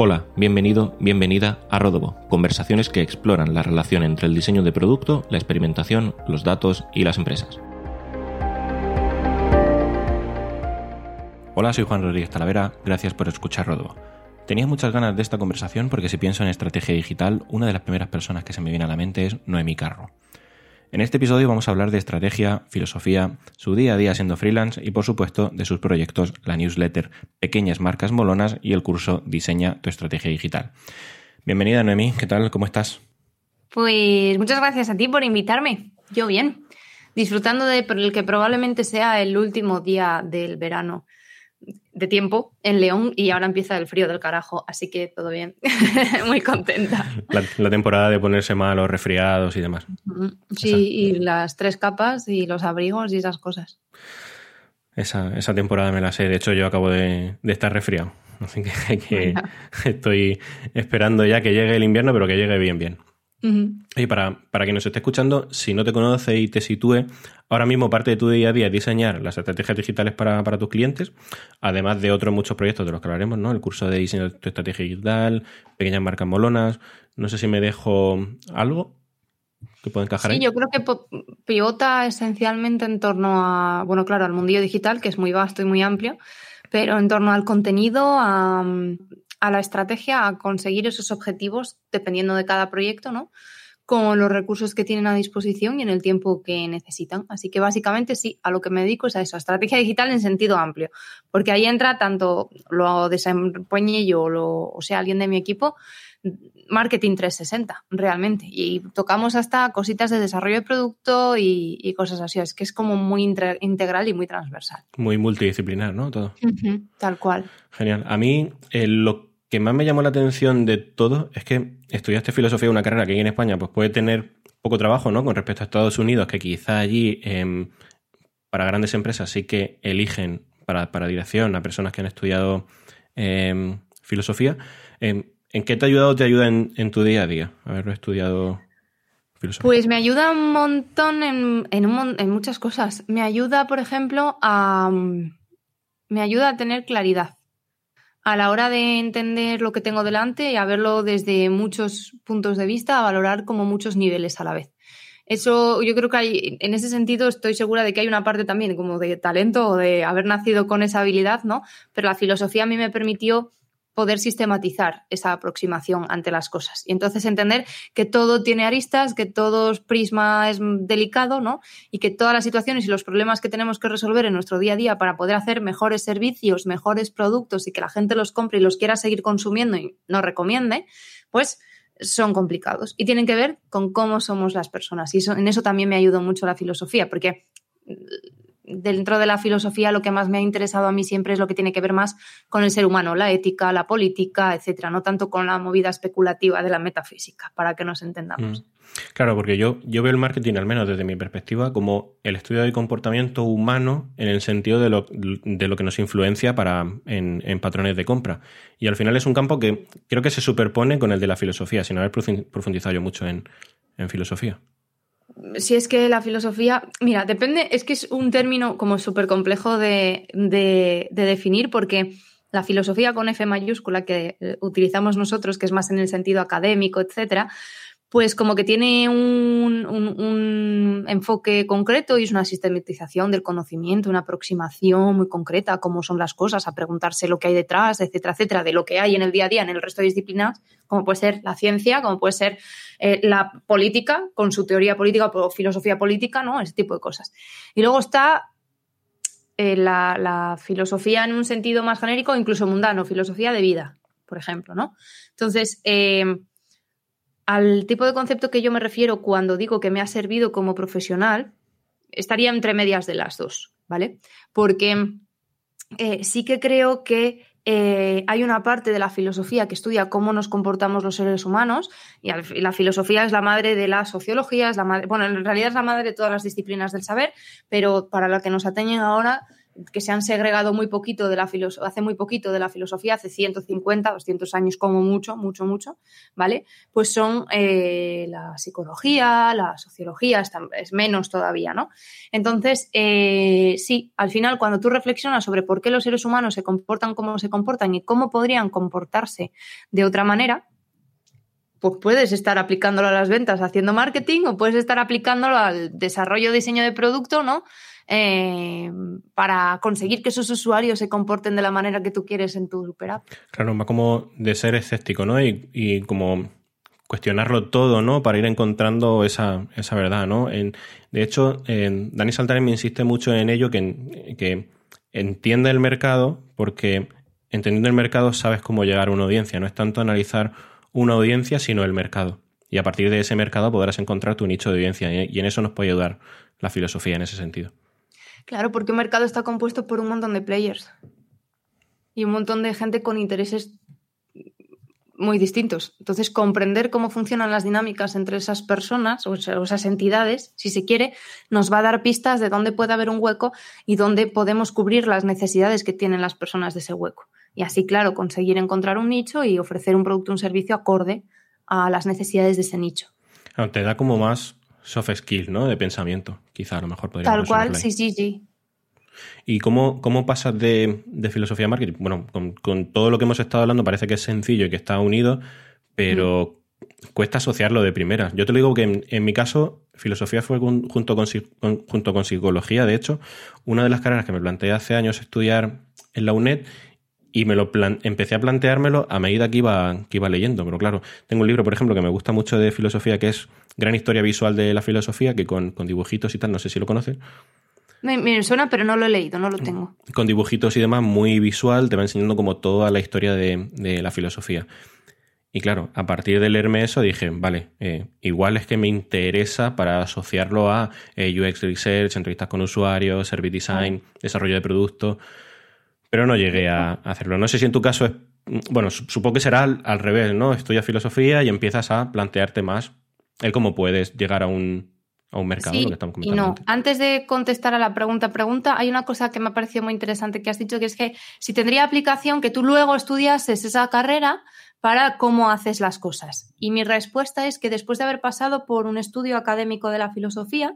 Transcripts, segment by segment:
Hola, bienvenido, bienvenida a Rodobo, conversaciones que exploran la relación entre el diseño de producto, la experimentación, los datos y las empresas. Hola, soy Juan Rodríguez Talavera, gracias por escuchar Rodobo. Tenía muchas ganas de esta conversación porque si pienso en estrategia digital, una de las primeras personas que se me viene a la mente es Noemi Carro. En este episodio vamos a hablar de estrategia, filosofía, su día a día siendo freelance y por supuesto de sus proyectos, la newsletter Pequeñas Marcas Molonas y el curso Diseña tu Estrategia Digital. Bienvenida Noemí, ¿qué tal? ¿Cómo estás? Pues muchas gracias a ti por invitarme. Yo bien, disfrutando de el que probablemente sea el último día del verano de tiempo en León y ahora empieza el frío del carajo, así que todo bien, muy contenta. La, temporada de ponerse mal o resfriados y demás. Sí, y las tres capas y los abrigos y esas cosas. Esa, esa temporada me la sé, de hecho yo acabo de, estar resfriado, así que, estoy esperando ya que llegue el invierno, pero que llegue bien, bien. Y para, para quien nos esté escuchando, si no te conoce y te sitúe, ahora mismo parte de tu día a día es diseñar las estrategias digitales para, tus clientes, además de otros muchos proyectos de los que hablaremos, ¿no? El curso de diseño de tu estrategia digital, pequeñas marcas molonas. No sé si me dejo algo que pueda encajar sí, yo creo que pivota esencialmente en torno a, bueno, claro, al mundillo digital, que es muy vasto y muy amplio, pero en torno al contenido, a, a la estrategia, a conseguir esos objetivos, dependiendo de cada proyecto, ¿no? Con los recursos que tienen a disposición y en el tiempo que necesitan. Así que básicamente sí, a lo que me dedico es a eso, estrategia digital en sentido amplio, porque ahí entra tanto lo desempeñe yo o sea alguien de mi equipo, marketing 360, realmente. Y tocamos hasta cositas de desarrollo de producto y, cosas así. Es que es como muy integral y muy transversal. Muy multidisciplinar, ¿no? Todo. tal cual. Genial. A mí, eh, lo que más me llamó la atención de todo es que estudiaste filosofía, una carrera que aquí en España pues puede tener poco trabajo, ¿no? Con respecto a Estados Unidos, que quizá allí em, para grandes empresas sí que eligen para, dirección a personas que han estudiado em, filosofía. Em, ¿En qué te ha ayudado te ayuda en, tu día a día haberlo estudiado filosofía? Pues me ayuda un montón en, en muchas cosas. Me ayuda, por ejemplo, a... Me ayuda a tener claridad a la hora de entender lo que tengo delante y a verlo desde muchos puntos de vista, a valorar como muchos niveles a la vez. Eso yo creo que hay, en ese sentido estoy segura de que hay una parte también como de talento o de haber nacido con esa habilidad, ¿no? Pero la filosofía a mí me permitió poder sistematizar esa aproximación ante las cosas. Y entonces entender que todo tiene aristas, que todo prisma es delicado, ¿no? Y que todas las situaciones y los problemas que tenemos que resolver en nuestro día a día para poder hacer mejores servicios, mejores productos y que la gente los compre y los quiera seguir consumiendo y nos recomiende, pues son complicados y tienen que ver con cómo somos las personas. Y en eso también me ayudó mucho la filosofía, porque dentro de la filosofía lo que más me ha interesado a mí siempre es lo que tiene que ver más con el ser humano, la ética, la política, etcétera, no tanto con la movida especulativa de la metafísica, para que nos entendamos. Mm. Claro, porque yo, yo veo el marketing, al menos desde mi perspectiva, como el estudio del comportamiento humano en el sentido de lo, de lo que nos influencia para, en, patrones de compra. Y al final es un campo que creo que se superpone con el de la filosofía, sin haber profundizado yo mucho en, en filosofía si es que la filosofía, mira, depende, es que es un término como súper complejo de, de, definir porque la filosofía con F mayúscula que eh, utilizamos nosotros, que es más en el sentido académico, etcétera, pues como que tiene un, enfoque concreto y es una sistematización del conocimiento, una aproximación muy concreta a cómo son las cosas, a preguntarse lo que hay detrás, etcétera, etcétera, de lo que hay en el día a día en el resto de disciplinas, como puede ser la ciencia, como puede ser eh, la política, con su teoría política o filosofía política, ¿no? Ese tipo de cosas. Y luego está eh, la, la, filosofía en un sentido más genérico, incluso mundano, filosofía de vida, por ejemplo, ¿no? Entonces, eh, al tipo de concepto que yo me refiero cuando digo que me ha servido como profesional, estaría entre medias de las dos, ¿vale? Porque eh, sí que creo que eh, hay una parte de la filosofía que estudia cómo nos comportamos los seres humanos y la filosofía es la madre de la sociología, es la madre, bueno, en realidad es la madre de todas las disciplinas del saber, pero para la que nos atañen ahora que se han segregado muy poquito de la hace muy poquito de la filosofía, hace 150, 200 años como mucho, mucho, mucho, ¿vale? Pues son eh, la psicología, la sociología, es menos todavía, ¿no? Entonces, eh, sí, al final cuando tú reflexionas sobre por qué los seres humanos se comportan como se comportan y cómo podrían comportarse de otra manera, pues puedes estar aplicándolo a las ventas haciendo marketing o puedes estar aplicándolo al desarrollo, diseño de producto, ¿no? Eh, para conseguir que esos usuarios se comporten de la manera que tú quieres en tu super app. Claro, va como de ser escéptico, ¿no? Y, como cuestionarlo todo, ¿no? Para ir encontrando esa, verdad, ¿no? de hecho, Dani Saltares me insiste mucho en ello, que, que entiende el mercado, porque entendiendo el mercado sabes cómo llegar a una audiencia, no es tanto analizar una audiencia, sino el mercado. Y a partir de ese mercado podrás encontrar tu nicho de audiencia y en eso nos puede ayudar la filosofía en ese sentido. Claro, porque un mercado está compuesto por un montón de players y un montón de gente con intereses muy distintos. Entonces, comprender cómo funcionan las dinámicas entre esas personas o esas entidades, si se quiere, nos va a dar pistas de dónde puede haber un hueco y dónde podemos cubrir las necesidades que tienen las personas de ese hueco. Y así, claro, conseguir encontrar un nicho y ofrecer un producto o un servicio acorde a las necesidades de ese nicho. te da como más soft skill, ¿no? De pensamiento, quizá a lo mejor podría Tal cual, sí, sí, sí. ¿Y cómo, cómo pasas de, filosofía a marketing? Bueno, con, todo lo que hemos estado hablando parece que es sencillo y que está unido, pero mm. cuesta asociarlo de primera. Yo te lo digo que en, mi caso, filosofía fue junto, con, junto con psicología, de hecho, una de las carreras que me planteé hace años estudiar en la UNED y me lo empecé a planteármelo a medida que iba, que iba leyendo. Pero claro, tengo un libro, por ejemplo, que me gusta mucho de filosofía, que es Gran Historia Visual de la Filosofía, que con, dibujitos y tal, no sé si lo conoces. Me, suena, pero no lo he leído, no lo tengo. Con dibujitos y demás, muy visual, te va enseñando como toda la historia de, la filosofía. Y claro, a partir de leerme eso dije, vale, eh, igual es que me interesa para asociarlo a eh, UX Research, entrevistas con usuarios, Service Design, desarrollo de productos pero no llegué a hacerlo. No sé si en tu caso es, bueno, supongo que será al, revés, ¿no? Estudias filosofía y empiezas a plantearte más el cómo puedes llegar a un, mercado, lo que estamos comentando. Y no, antes. de contestar a la pregunta, pregunta, hay una cosa que me ha parecido muy interesante que has dicho, que es que si tendría aplicación que tú luego estudiases esa carrera para cómo haces las cosas. Y mi respuesta es que después de haber pasado por un estudio académico de la filosofía,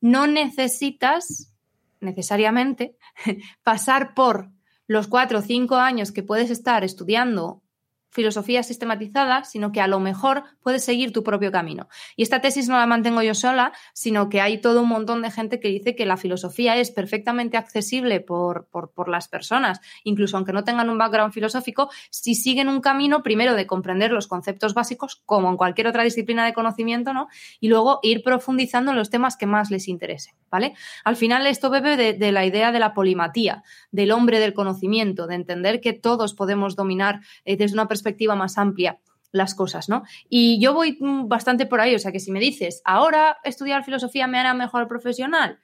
no necesitas necesariamente pasar por los cuatro o cinco años que puedes estar estudiando filosofía sistematizada, sino que a lo mejor puedes seguir tu propio camino. Y esta tesis no la mantengo yo sola, sino que hay todo un montón de gente que dice que la filosofía es perfectamente accesible por, por, las personas, incluso aunque no tengan un background filosófico, si siguen un camino primero de comprender los conceptos básicos, como en cualquier otra disciplina de conocimiento, ¿no? Y luego ir profundizando en los temas que más les interesen, ¿vale? Al final esto bebe de, de la idea de la polimatía, del hombre del conocimiento, de entender que todos podemos dominar eh, desde una perspectiva perspectiva más amplia las cosas, ¿no? Y yo voy mm, bastante por ahí, o sea que si me dices, ahora estudiar filosofía me hará mejor profesional,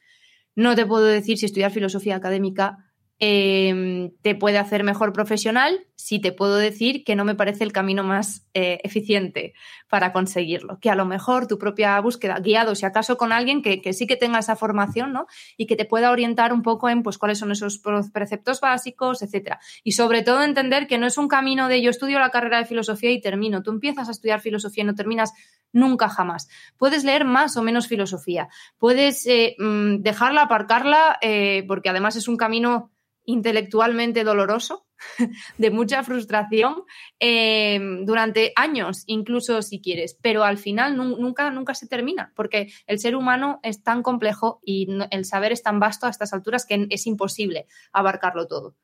no te puedo decir si estudiar filosofía académica Em, te puede hacer mejor profesional, si te puedo decir que no me parece el camino más eh, eficiente para conseguirlo. Que a lo mejor tu propia búsqueda, guiado si acaso con alguien que, sí que tenga esa formación, ¿no? Y que te pueda orientar un poco en pues cuáles son esos preceptos básicos, etcétera. Y sobre todo entender que no es un camino de yo estudio la carrera de filosofía y termino. Tú empiezas a estudiar filosofía y no terminas nunca jamás. Puedes leer más o menos filosofía. Puedes eh, mm, dejarla, aparcarla, eh, porque además es un camino intelectualmente doloroso, de mucha frustración, eh, durante años, incluso si quieres, pero al final nunca, nunca se termina, porque el ser humano es tan complejo y el saber es tan vasto a estas alturas que es imposible abarcarlo todo.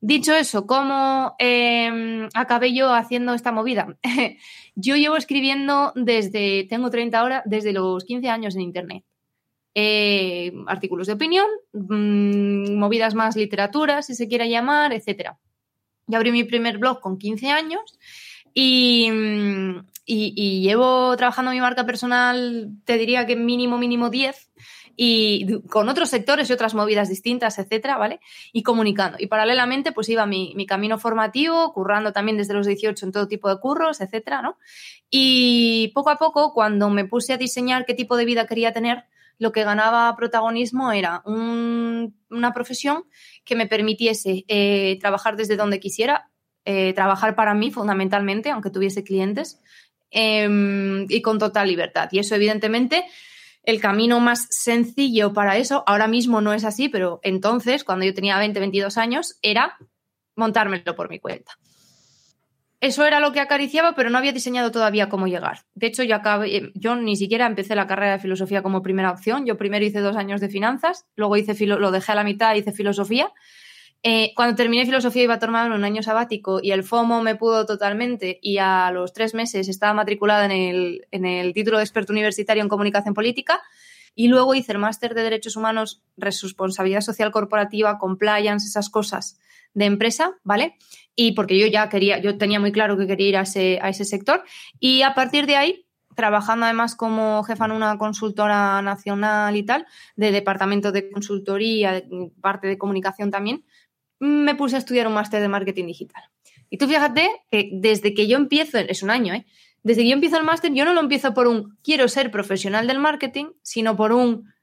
Dicho eso, ¿cómo em, acabé yo haciendo esta movida? yo llevo escribiendo desde, tengo 30 horas, desde los 15 años en Internet. Eh, artículos de opinión, mm, movidas más literatura, si se quiere llamar, etc. Yo abrí mi primer blog con 15 años y, mm, y, llevo trabajando mi marca personal, te diría que mínimo, mínimo 10 y con otros sectores y otras movidas distintas, etcétera, ¿vale? Y comunicando. Y paralelamente, pues iba mi, mi, camino formativo, currando también desde los 18 en todo tipo de curros, etcétera, ¿no? Y poco a poco, cuando me puse a diseñar qué tipo de vida quería tener, lo que ganaba protagonismo era una profesión que me permitiese eh, trabajar desde donde quisiera, eh, trabajar para mí fundamentalmente, aunque tuviese clientes, em, y con total libertad. Y eso, evidentemente, el camino más sencillo para eso, ahora mismo no es así, pero entonces, cuando yo tenía 20, 22 años, era montármelo por mi cuenta. Eso era lo que acariciaba, pero no había diseñado todavía cómo llegar. De hecho, yo, acabé, yo ni siquiera empecé la carrera de filosofía como primera opción. Yo primero hice dos años de finanzas, luego hice lo dejé a la mitad, hice filosofía. Eh, cuando terminé filosofía iba a tomarme un año sabático y el FOMO me pudo totalmente y a los tres meses estaba matriculada en el, en el título de experto universitario en comunicación política y luego hice el máster de Derechos Humanos, Responsabilidad Social Corporativa, Compliance, esas cosas de empresa, ¿vale? Y porque yo ya quería, yo tenía muy claro que quería ir a ese, a ese sector. Y a partir de ahí, trabajando además como jefa en una consultora nacional y tal, de departamento de consultoría, parte de comunicación también, me puse a estudiar un máster de marketing digital. Y tú fíjate que desde que yo empiezo, es un año, ¿eh? Desde que yo empiezo el máster, yo no lo empiezo por un quiero ser profesional del marketing, sino por un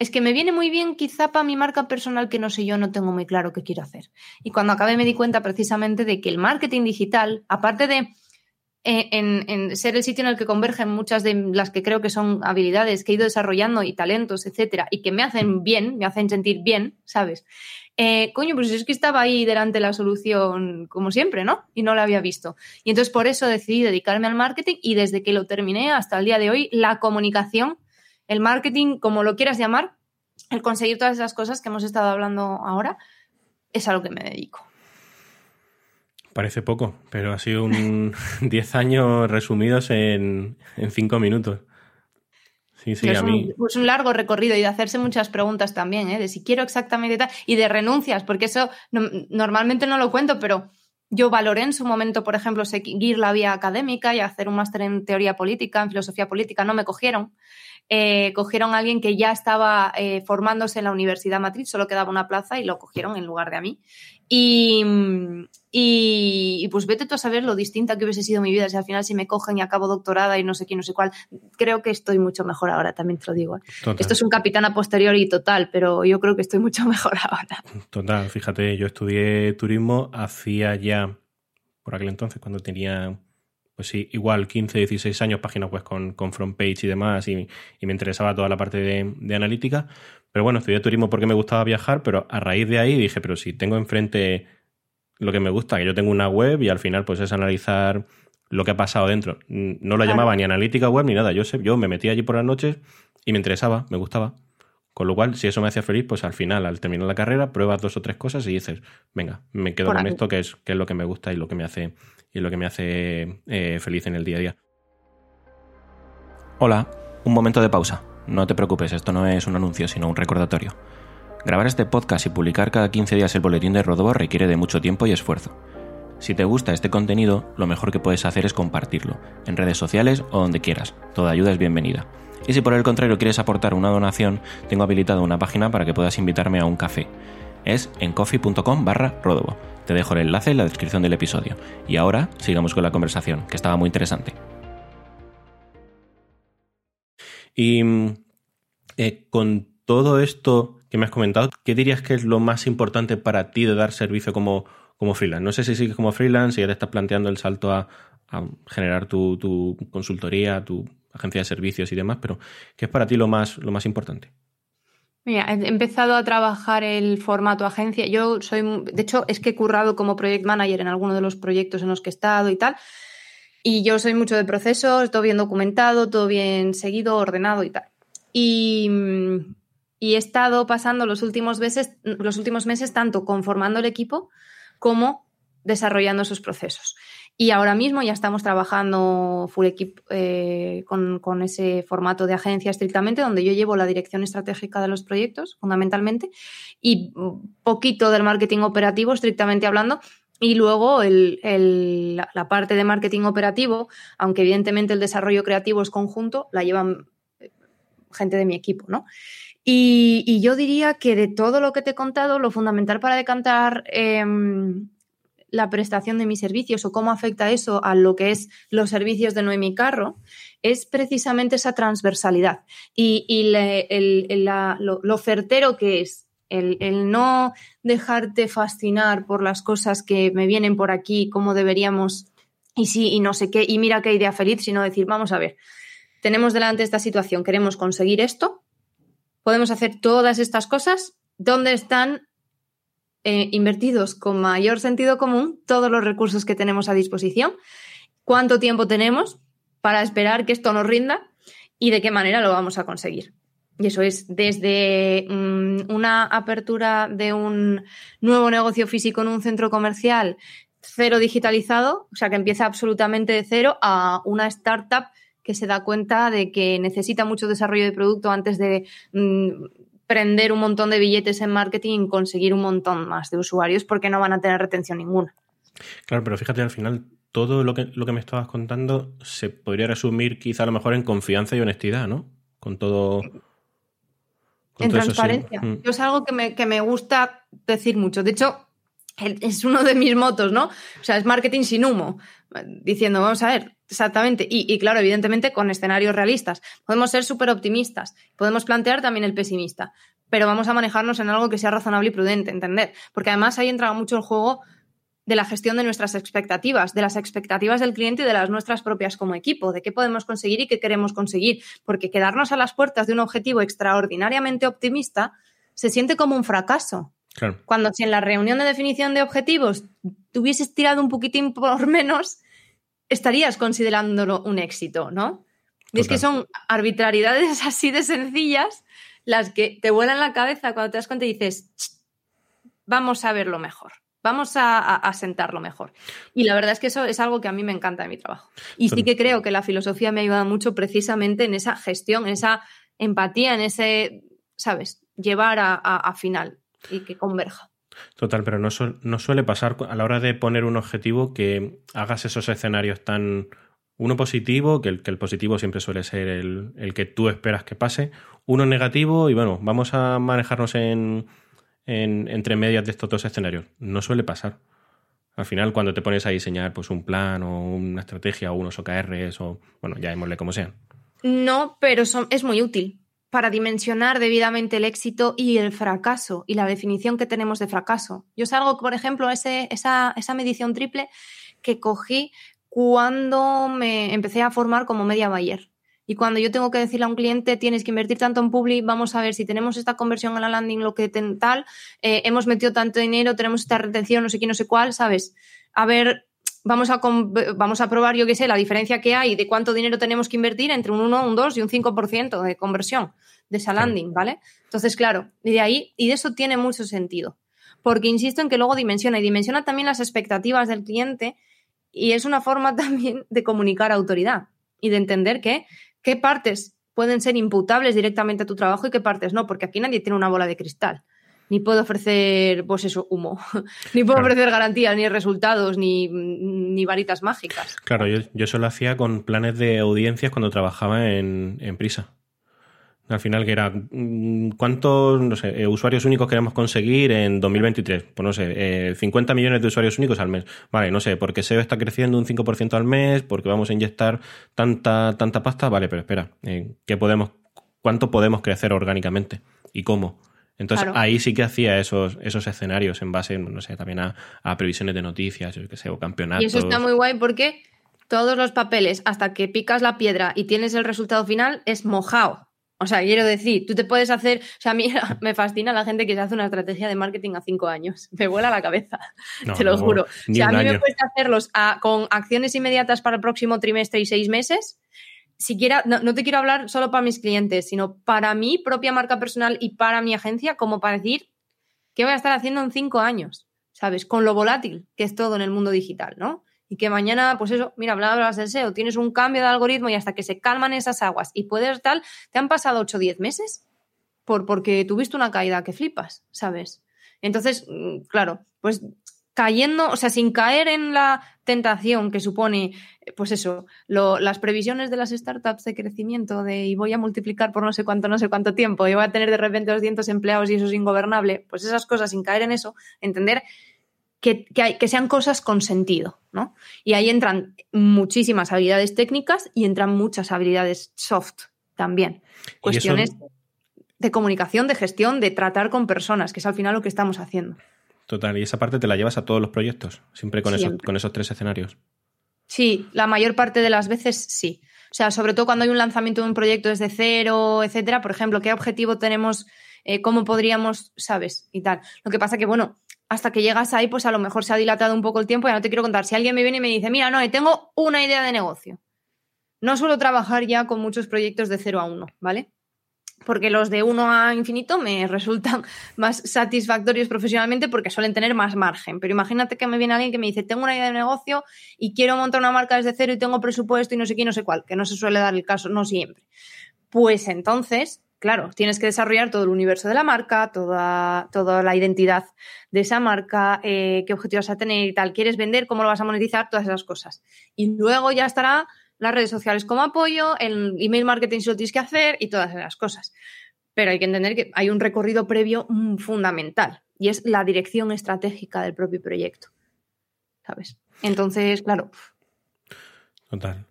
es que me viene muy bien quizá para mi marca personal que no sé yo, no tengo muy claro qué quiero hacer. Y cuando acabé me di cuenta precisamente de que el marketing digital, aparte de eh, en, ser el sitio en el que convergen muchas de las que creo que son habilidades que he ido desarrollando y talentos, etcétera, y que me hacen bien, me hacen sentir bien, ¿sabes? Eh, coño, pues es que estaba ahí delante la solución como siempre, ¿no? Y no la había visto. Y entonces por eso decidí dedicarme al marketing y desde que lo terminé hasta el día de hoy, la comunicación el marketing, como lo quieras llamar, el conseguir todas esas cosas que hemos estado hablando ahora, es a lo que me dedico. Parece poco, pero ha sido un 10 años resumidos en 5 minutos. Sí, sí, a mí. Un, es un largo recorrido y de hacerse muchas preguntas también, ¿eh? de si quiero exactamente tal, y de renuncias, porque eso normalmente no lo cuento, pero yo valoré en su momento, por ejemplo, seguir la vía académica y hacer un máster en teoría política, en filosofía política, no me cogieron. Eh, cogieron a alguien que ya estaba eh, formándose en la Universidad Matriz, solo quedaba una plaza y lo cogieron en lugar de a mí. Y, y, pues vete tú a saber lo distinta que hubiese sido mi vida si al final si me cogen y acabo doctorada y no sé quién, no sé cuál. Creo que estoy mucho mejor ahora, también te lo digo. ¿eh? Esto es un capitán a posteriori total, pero yo creo que estoy mucho mejor ahora. Total, fíjate, yo estudié turismo hacía ya, por aquel entonces, cuando tenía pues sí, igual 15, 16 años, página web con, con front page y demás, y, me interesaba toda la parte de, analítica. Pero bueno, estudié turismo porque me gustaba viajar, pero a raíz de ahí dije, pero si tengo enfrente lo que me gusta, que yo tengo una web y al final pues es analizar lo que ha pasado dentro. No lo llamaba ni analítica web ni nada, yo, sé, yo me metía allí por las noches y me interesaba, me gustaba. Con lo cual, si eso me hacía feliz, pues al final, al terminar la carrera, pruebas dos o tres cosas y dices, venga, me quedo con esto que es, que es lo que me gusta y lo que me hace y lo que me hace eh, feliz en el día a día. Hola, un momento de pausa. No te preocupes, esto no es un anuncio, sino un recordatorio. Grabar este podcast y publicar cada 15 días el boletín de Rodobo requiere de mucho tiempo y esfuerzo. Si te gusta este contenido, lo mejor que puedes hacer es compartirlo, en redes sociales o donde quieras. Toda ayuda es bienvenida. Y si por el contrario quieres aportar una donación, tengo habilitado una página para que puedas invitarme a un café. Es en coffee.com barra rodobo. Te dejo el enlace en la descripción del episodio. Y ahora sigamos con la conversación, que estaba muy interesante. Y eh, con todo esto que me has comentado, ¿qué dirías que es lo más importante para ti de dar servicio como, como freelance? No sé si sigues como freelance, si ya te estás planteando el salto a, generar tu, tu, consultoría, tu agencia de servicios y demás, pero ¿qué es para ti lo más, lo más importante? Mira, he empezado a trabajar el formato agencia. Yo soy, de hecho, es que he currado como project manager en alguno de los proyectos en los que he estado y tal. Y yo soy mucho de procesos, todo bien documentado, todo bien seguido, ordenado y tal. Y, y he estado pasando los últimos, meses, los últimos meses tanto conformando el equipo como desarrollando esos procesos. Y ahora mismo ya estamos trabajando full equip eh, con, ese formato de agencia estrictamente, donde yo llevo la dirección estratégica de los proyectos, fundamentalmente, y poquito del marketing operativo, estrictamente hablando, y luego la, parte de marketing operativo, aunque evidentemente el desarrollo creativo es conjunto, la llevan eh, gente de mi equipo, ¿no? Y, yo diría que de todo lo que te he contado, lo fundamental para decantar em, la prestación de mis servicios o cómo afecta eso a lo que es los servicios de Noemi Carro, es precisamente esa transversalidad. Y, lo, certero que es el, no dejarte fascinar por las cosas que me vienen por aquí, cómo deberíamos, y sí, y no sé qué, y mira qué idea feliz, sino decir, vamos a ver, tenemos delante esta situación, queremos conseguir esto, podemos hacer todas estas cosas, ¿dónde están eh, invertidos con mayor sentido común todos los recursos que tenemos a disposición? ¿Cuánto tiempo tenemos para esperar que esto nos rinda? ¿Y de qué manera lo vamos a conseguir? Y eso es desde mm, una apertura de un nuevo negocio físico en un centro comercial cero digitalizado, o sea, que empieza absolutamente de cero, a una startup que se da cuenta de que necesita mucho desarrollo de producto antes de mm, prender un montón de billetes en marketing y conseguir un montón más de usuarios porque no van a tener retención ninguna. Claro, pero fíjate, al final todo lo que, lo que me estabas contando se podría resumir quizá a lo mejor en confianza y honestidad, ¿no? Con todo en transparencia. Mm. Yo es algo que me, que me gusta decir mucho. De hecho, es uno de mis motos, ¿no? O sea, es marketing sin humo, diciendo, vamos a ver, exactamente. Y, y claro, evidentemente con escenarios realistas. Podemos ser súper optimistas, podemos plantear también el pesimista, pero vamos a manejarnos en algo que sea razonable y prudente, entender. Porque además ahí entra mucho el juego de la gestión de nuestras expectativas, de las expectativas del cliente y de las nuestras propias como equipo, de qué podemos conseguir y qué queremos conseguir, porque quedarnos a las puertas de un objetivo extraordinariamente optimista se siente como un fracaso. Cuando si en la reunión de definición de objetivos tuvieses tirado un poquitín por menos, estarías considerándolo un éxito, ¿no? Y es que son arbitrariedades así de sencillas las que te vuelan la cabeza cuando te das cuenta y dices, vamos a verlo mejor vamos a, sentarlo mejor. Y la verdad es que eso es algo que a mí me encanta de mi trabajo. Y sí que creo que la filosofía me ha ayudado mucho precisamente en esa gestión, en esa empatía, en ese, ¿sabes?, llevar a, final y que converja. Total, pero no, suele pasar a la hora de poner un objetivo que hagas esos escenarios tan uno positivo, que el, positivo siempre suele ser el, que tú esperas que pase, uno negativo y bueno, vamos a manejarnos en, entre medias de estos dos escenarios. No suele pasar. Al final, cuando te pones a diseñar pues, un plan o una estrategia o unos OKRs o, bueno, ya démosle como sean. No, pero es muy útil para dimensionar debidamente el éxito y el fracaso y la definición que tenemos de fracaso. Yo salgo, por ejemplo, ese, esa, esa medición triple que cogí cuando me empecé a formar como media buyer. Y cuando yo tengo que decirle a un cliente, tienes que invertir tanto en Publi, vamos a ver si tenemos esta conversión a la landing, lo que tal, eh, hemos metido tanto dinero, tenemos esta retención, no sé qué, no sé cuál, ¿sabes? A ver, vamos a, vamos a probar, yo qué sé, la diferencia que hay de cuánto dinero tenemos que invertir entre un 1, un 2 y un 5% de conversión de esa landing, ¿vale? Entonces, claro, y de ahí, y de eso tiene mucho sentido. Porque insisto en que luego dimensiona y dimensiona también las expectativas del cliente y es una forma también de comunicar autoridad y de entender que qué partes pueden ser imputables directamente a tu trabajo y qué partes no, porque aquí nadie tiene una bola de cristal. Ni puedo ofrecer, pues eso, humo. ni puedo ofrecer garantías, ni resultados, ni, ni varitas mágicas. Claro, yo, yo eso lo hacía con planes de audiencias cuando trabajaba en, en Prisa. Al final, que era mm, cuántos no sé, eh, usuarios únicos queremos conseguir en 2023. Pues no sé, 50 eh, millones de usuarios únicos al mes. Vale, no sé, porque SEO está creciendo un 5% al mes, porque vamos a inyectar tanta, tanta pasta. Vale, pero espera, eh, ¿qué podemos, ¿cuánto podemos crecer orgánicamente? ¿Y cómo? Entonces ahí sí que hacía esos, esos escenarios en base, no sé, también a, previsiones de noticias, yo qué sé, o campeonatos. Y eso está muy guay porque todos los papeles, hasta que picas la piedra y tienes el resultado final, es mojado. O sea, quiero decir, tú te puedes hacer, o sea, a mí me fascina la gente que se hace una estrategia de marketing a cinco años. Me vuela la cabeza, te lo juro. O sea, a mí me cuesta hacerlos con acciones inmediatas para el próximo trimestre y seis meses. Siquiera, no, no te quiero hablar solo para mis clientes, sino para mi propia marca personal y para mi agencia, como para decir qué voy a estar haciendo en cinco años, ¿sabes? Con lo volátil que es todo en el mundo digital, ¿no? y que mañana, pues eso, mira, hablabas del SEO, tienes un cambio de algoritmo y hasta que se calman esas aguas y puedes tal, te han pasado 8 o 10 meses por, porque tuviste una caída que flipas, ¿sabes? Entonces, mm, claro, pues cayendo, o sea, sin caer en la tentación que supone, pues eso, las previsiones de las startups de crecimiento de y voy a multiplicar por no sé cuánto, no sé cuánto tiempo, y voy a tener de repente 200 empleados y eso es ingobernable, pues esas cosas sin caer en eso, entender que, que, sean cosas con sentido, ¿no? Y ahí entran muchísimas habilidades técnicas y entran muchas habilidades soft también. Cuestiones de comunicación, de gestión, de tratar con personas, que es al final lo que estamos haciendo. Total, y esa parte te la llevas a todos los proyectos, siempre con, Esos, con esos tres escenarios. Sí, la mayor parte de las veces sí. O sea, sobre todo cuando hay un lanzamiento de un proyecto desde cero, etcétera, por ejemplo, qué objetivo tenemos, eh, cómo podríamos, ¿sabes? Y tal. Lo que pasa que, bueno, hasta que llegas ahí, pues a lo mejor se ha dilatado un poco el tiempo, ya no te quiero contar. Si alguien me viene y me dice, mira, no, tengo una idea de negocio. No suelo trabajar ya con muchos proyectos de cero a uno, ¿vale? Porque los de uno a infinito me resultan más satisfactorios profesionalmente porque suelen tener más margen. Pero imagínate que me viene alguien que me dice, tengo una idea de negocio y quiero montar una marca desde cero y tengo presupuesto y no sé qué, no sé cuál, que no se suele dar el caso, no siempre. Pues entonces, claro, tienes que desarrollar todo el universo de la marca, toda, toda la identidad de esa marca, eh, qué objetivos vas a tener y tal, quieres vender, cómo lo vas a monetizar, todas esas cosas. Y luego ya estará las redes sociales como apoyo, el email marketing si lo tienes que hacer y todas esas cosas. Pero hay que entender que hay un recorrido previo mm, fundamental y es la dirección estratégica del propio proyecto. ¿Sabes? Entonces, claro. Total.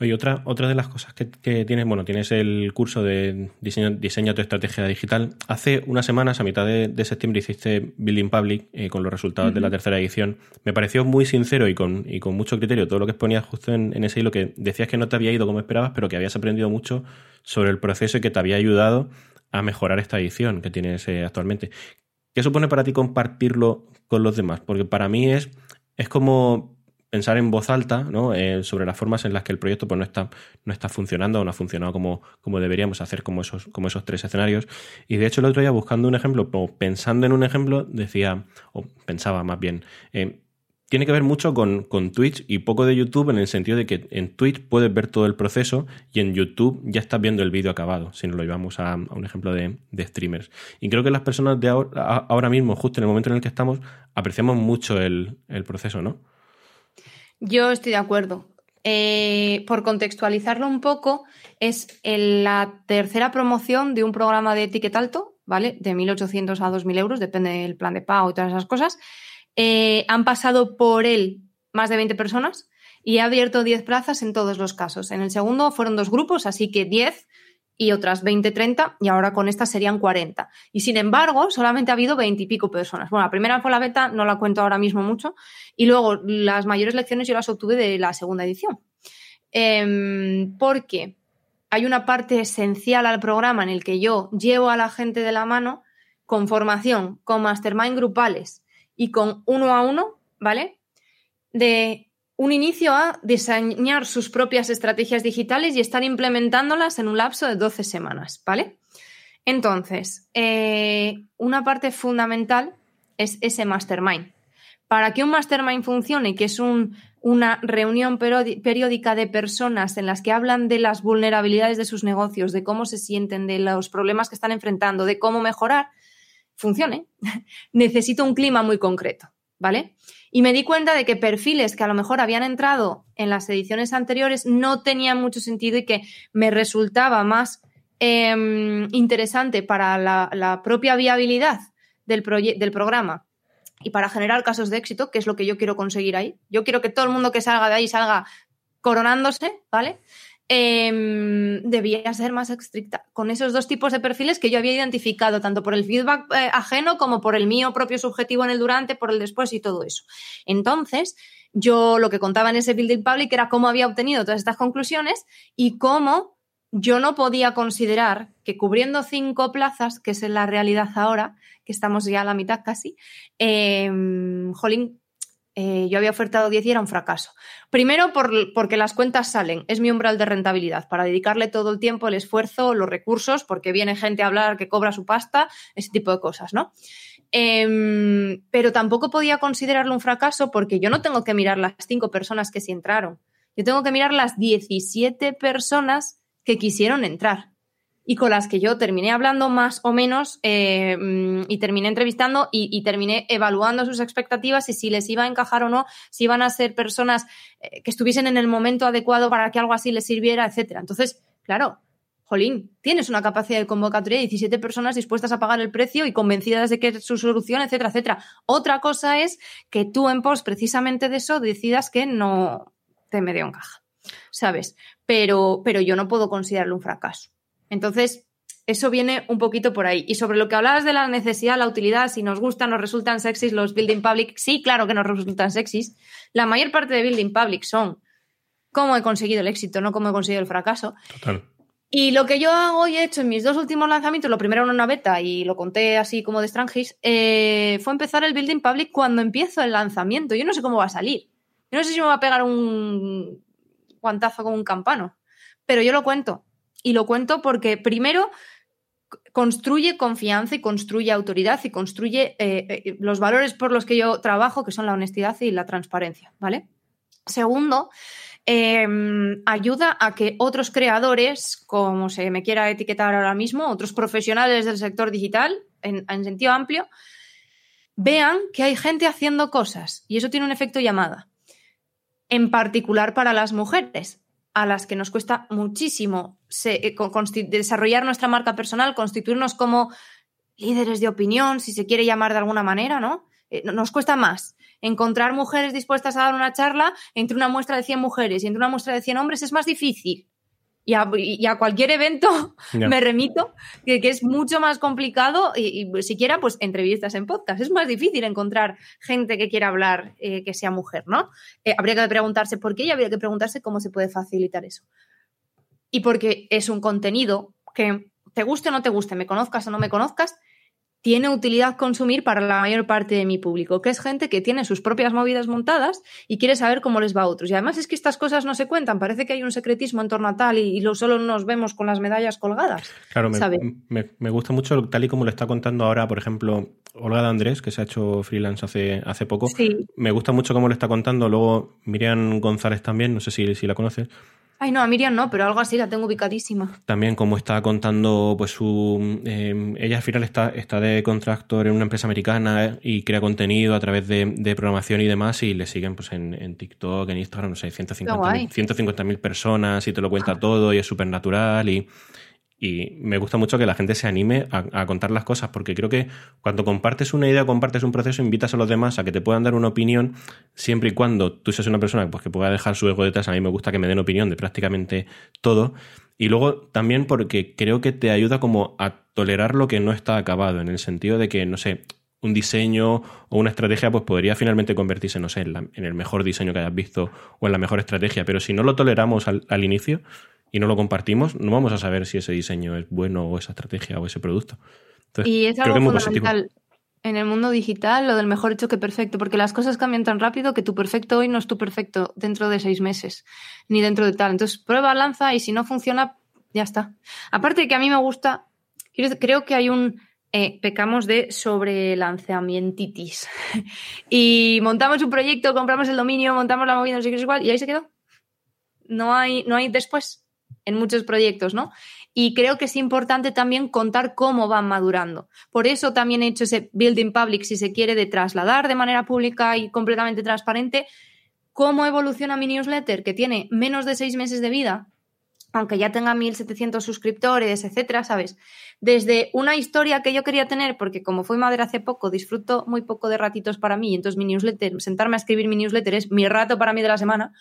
Oye, otra, otra de las cosas que, tienes, bueno, tienes el curso de diseño, diseño tu estrategia digital. Hace unas semanas, a mitad de, septiembre, hiciste Building Public eh, con los resultados de la tercera edición. Me pareció muy sincero y con, y con mucho criterio todo lo que exponías justo en, ese hilo, que decías que no te había ido como esperabas, pero que habías aprendido mucho sobre el proceso y que te había ayudado a mejorar esta edición que tienes eh, actualmente. ¿Qué supone para ti compartirlo con los demás? Porque para mí es, es como pensar en voz alta ¿no? Eh, sobre las formas en las que el proyecto pues, no, está, no está funcionando o no ha funcionado como, como deberíamos hacer como esos, como esos tres escenarios. Y de hecho el otro día buscando un ejemplo, o pensando en un ejemplo, decía, o pensaba más bien, eh, tiene que ver mucho con, con, Twitch y poco de YouTube en el sentido de que en Twitch puedes ver todo el proceso y en YouTube ya estás viendo el vídeo acabado, si nos lo llevamos a, un ejemplo de, streamers. Y creo que las personas de ahora, ahora, mismo, justo en el momento en el que estamos, apreciamos mucho el, el proceso, ¿no? Yo estoy de acuerdo. Eh, por contextualizarlo un poco, es la tercera promoción de un programa de ticket alto, ¿vale? De 1.800 a 2.000 euros, depende del plan de pago y todas esas cosas. Eh, han pasado por él más de 20 personas y ha abierto 10 plazas en todos los casos. En el segundo fueron dos grupos, así que 10 y otras 20, 30 y ahora con esta serían 40. Y sin embargo, solamente ha habido 20 y pico personas. Bueno, la primera fue la beta, no la cuento ahora mismo mucho, y luego las mayores lecciones yo las obtuve de la segunda edición. Em, porque hay una parte esencial al programa en el que yo llevo a la gente de la mano con formación, con mastermind grupales y con uno a uno, ¿vale? De un inicio a diseñar sus propias estrategias digitales y estar implementándolas en un lapso de 12 semanas, ¿vale? Entonces, eh, una parte fundamental es ese mastermind. Para que un mastermind funcione, que es una reunión periódica de personas en las que hablan de las vulnerabilidades de sus negocios, de cómo se sienten, de los problemas que están enfrentando, de cómo mejorar, funcione, necesito un clima muy concreto, ¿vale? Y me di cuenta de que perfiles que a lo mejor habían entrado en las ediciones anteriores no tenían mucho sentido y que me resultaba más em, interesante para la, propia viabilidad del, del programa y para generar casos de éxito, que es lo que yo quiero conseguir ahí. Yo quiero que todo el mundo que salga de ahí salga coronándose, ¿vale? Em, debía ser más estricta con esos dos tipos de perfiles que yo había identificado, tanto por el feedback eh, ajeno como por el mío propio subjetivo en el durante, por el después y todo eso. Entonces, yo lo que contaba en ese Building Public era cómo había obtenido todas estas conclusiones y cómo yo no podía considerar que cubriendo cinco plazas, que es la realidad ahora, que estamos ya a la mitad casi, eh, jolín, eh, yo había ofertado 10 y era un fracaso. Primero porque las cuentas salen, es mi umbral de rentabilidad, para dedicarle todo el tiempo, el esfuerzo, los recursos, porque viene gente a hablar que cobra su pasta, ese tipo de cosas, ¿no? Em, pero tampoco podía considerarlo un fracaso porque yo no tengo que mirar las cinco personas que sí entraron, yo tengo que mirar las 17 personas que quisieron entrar y con las que yo terminé hablando más o menos eh, mm, y terminé entrevistando y, terminé evaluando sus expectativas y si les iba a encajar o no, si iban a ser personas eh, que estuviesen en el momento adecuado para que algo así les sirviera, etcétera. Entonces, claro, jolín, tienes una capacidad de convocatoria de 17 personas dispuestas a pagar el precio y convencidas de que es su solución, etcétera, etcétera. Otra cosa es que tú en pos precisamente de eso decidas que no te me dio caja, ¿sabes? Pero, pero yo no puedo considerarlo un fracaso. Entonces, eso viene un poquito por ahí. Y sobre lo que hablabas de la necesidad, la utilidad, si nos gustan, nos resultan sexys los building public, sí, claro que nos resultan sexys. La mayor parte de building public son cómo he conseguido el éxito, no cómo he conseguido el fracaso. Total. Y lo que yo hago y he hecho en mis dos últimos lanzamientos, lo primero en una beta y lo conté así como de Strangis, eh, fue empezar el Building Public cuando empiezo el lanzamiento. Yo no sé cómo va a salir. Yo no sé si me va a pegar un guantazo con un campano, pero yo lo cuento. Y lo cuento porque primero construye confianza y construye autoridad y construye eh, eh, los valores por los que yo trabajo, que son la honestidad y la transparencia, ¿vale? Segundo, Em, ayuda a que otros creadores, como se me quiera etiquetar ahora mismo, otros profesionales del sector digital, en, sentido amplio, vean que hay gente haciendo cosas y eso tiene un efecto llamada. En particular para las mujeres, a las que nos cuesta muchísimo eh, desarrollar nuestra marca personal, constituirnos como líderes de opinión, si se quiere llamar de alguna manera, ¿no? Eh, nos cuesta más encontrar mujeres dispuestas a dar una charla entre una muestra de 100 mujeres y entre una muestra de 100 hombres es más difícil. Y a, cualquier evento me remito, que, es mucho más complicado y, siquiera pues entrevistas en podcast. Es más difícil encontrar gente que quiera hablar eh, que sea mujer, ¿no? Eh, habría que preguntarse por qué y habría que preguntarse cómo se puede facilitar eso. Y porque es un contenido que te guste o no te guste, me conozcas o no me conozcas, tiene utilidad consumir para la mayor parte de mi público, que es gente que tiene sus propias movidas montadas y quiere saber cómo les va a otros. Y además es que estas cosas no se cuentan, parece que hay un secretismo en torno a tal y, lo solo nos vemos con las medallas colgadas. Claro, me, me, gusta mucho tal y como lo está contando ahora, por ejemplo, Olga de Andrés, que se ha hecho freelance hace, hace poco. Sí. Me gusta mucho cómo lo está contando. Luego Miriam González también, no sé si, si la conoces. Ay, no, a Miriam no, pero algo así la tengo ubicadísima. También como está contando, pues su... Em, ella al final está, está de contractor en una empresa americana y crea contenido a través de, programación y demás y le siguen pues en, en TikTok, en Instagram, no sé, 150.000 mil personas y te lo cuenta todo y es súper natural y y me gusta mucho que la gente se anime a, contar las cosas, porque creo que cuando compartes una idea, compartes un proceso, invitas a los demás a que te puedan dar una opinión, siempre y cuando tú seas una persona pues, que pueda dejar su ego detrás. A mí me gusta que me den opinión de prácticamente todo. Y luego también porque creo que te ayuda como a tolerar lo que no está acabado, en el sentido de que, no sé, un diseño o una estrategia pues podría finalmente convertirse, no sé, en, el mejor diseño que hayas visto o en la mejor estrategia, pero si no lo toleramos al inicio, y no lo compartimos, no vamos a saber si ese diseño es bueno o esa estrategia o ese producto. y es algo fundamental en el mundo digital, lo del mejor hecho que perfecto, porque las cosas cambian tan rápido que tu perfecto hoy no es tu perfecto dentro de seis meses, ni dentro de tal. Entonces, prueba, lanza y si no funciona, ya está. Aparte de que a mí me gusta, creo que hay un... Eh, pecamos de sobrelanceamientitis. y montamos un proyecto, compramos el dominio, montamos la movida, no sé qué es igual, y ahí se quedó. No hay, no hay después en muchos proyectos, ¿no? Y creo que es importante también contar cómo van madurando. Por eso también he hecho ese building public, si se quiere, de trasladar de manera pública y completamente transparente cómo evoluciona mi newsletter, que tiene menos de seis meses de vida, aunque ya tenga 1.700 suscriptores, etcétera, ¿sabes? Desde una historia que yo quería tener, porque como fui madre hace poco, disfruto muy poco de ratitos para mí, entonces mi newsletter, sentarme a escribir mi newsletter es mi rato para mí de la semana.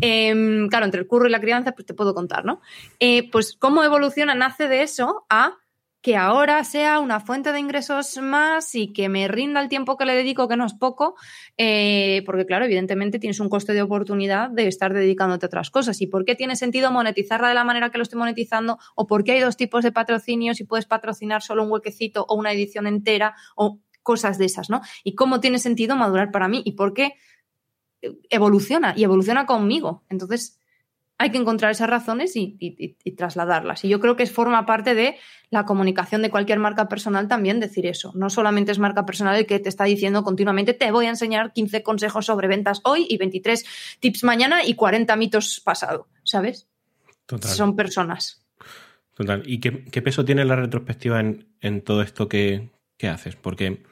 Em, claro, entre el curro y la crianza, pues te puedo contar, ¿no? Eh, pues cómo evoluciona, nace de eso a que ahora sea una fuente de ingresos más y que me rinda el tiempo que le dedico, que no es poco, eh, porque claro, evidentemente tienes un coste de oportunidad de estar dedicándote a otras cosas. ¿Y por qué tiene sentido monetizarla de la manera que lo estoy monetizando? ¿O por qué hay dos tipos de patrocinios y puedes patrocinar solo un huequecito o una edición entera o cosas de esas, ¿no? ¿Y cómo tiene sentido madurar para mí? ¿Y por qué evoluciona? Y evoluciona conmigo. Entonces, hay que encontrar esas razones y, trasladarlas. Y yo creo que forma parte de la comunicación de cualquier marca personal también decir eso. No solamente es marca personal el que te está diciendo continuamente te voy a enseñar 15 consejos sobre ventas hoy y 23 tips mañana y 40 mitos pasado, ¿sabes? Total. Son personas. Total. ¿Y qué, peso tiene la retrospectiva en, todo esto que, que haces? Porque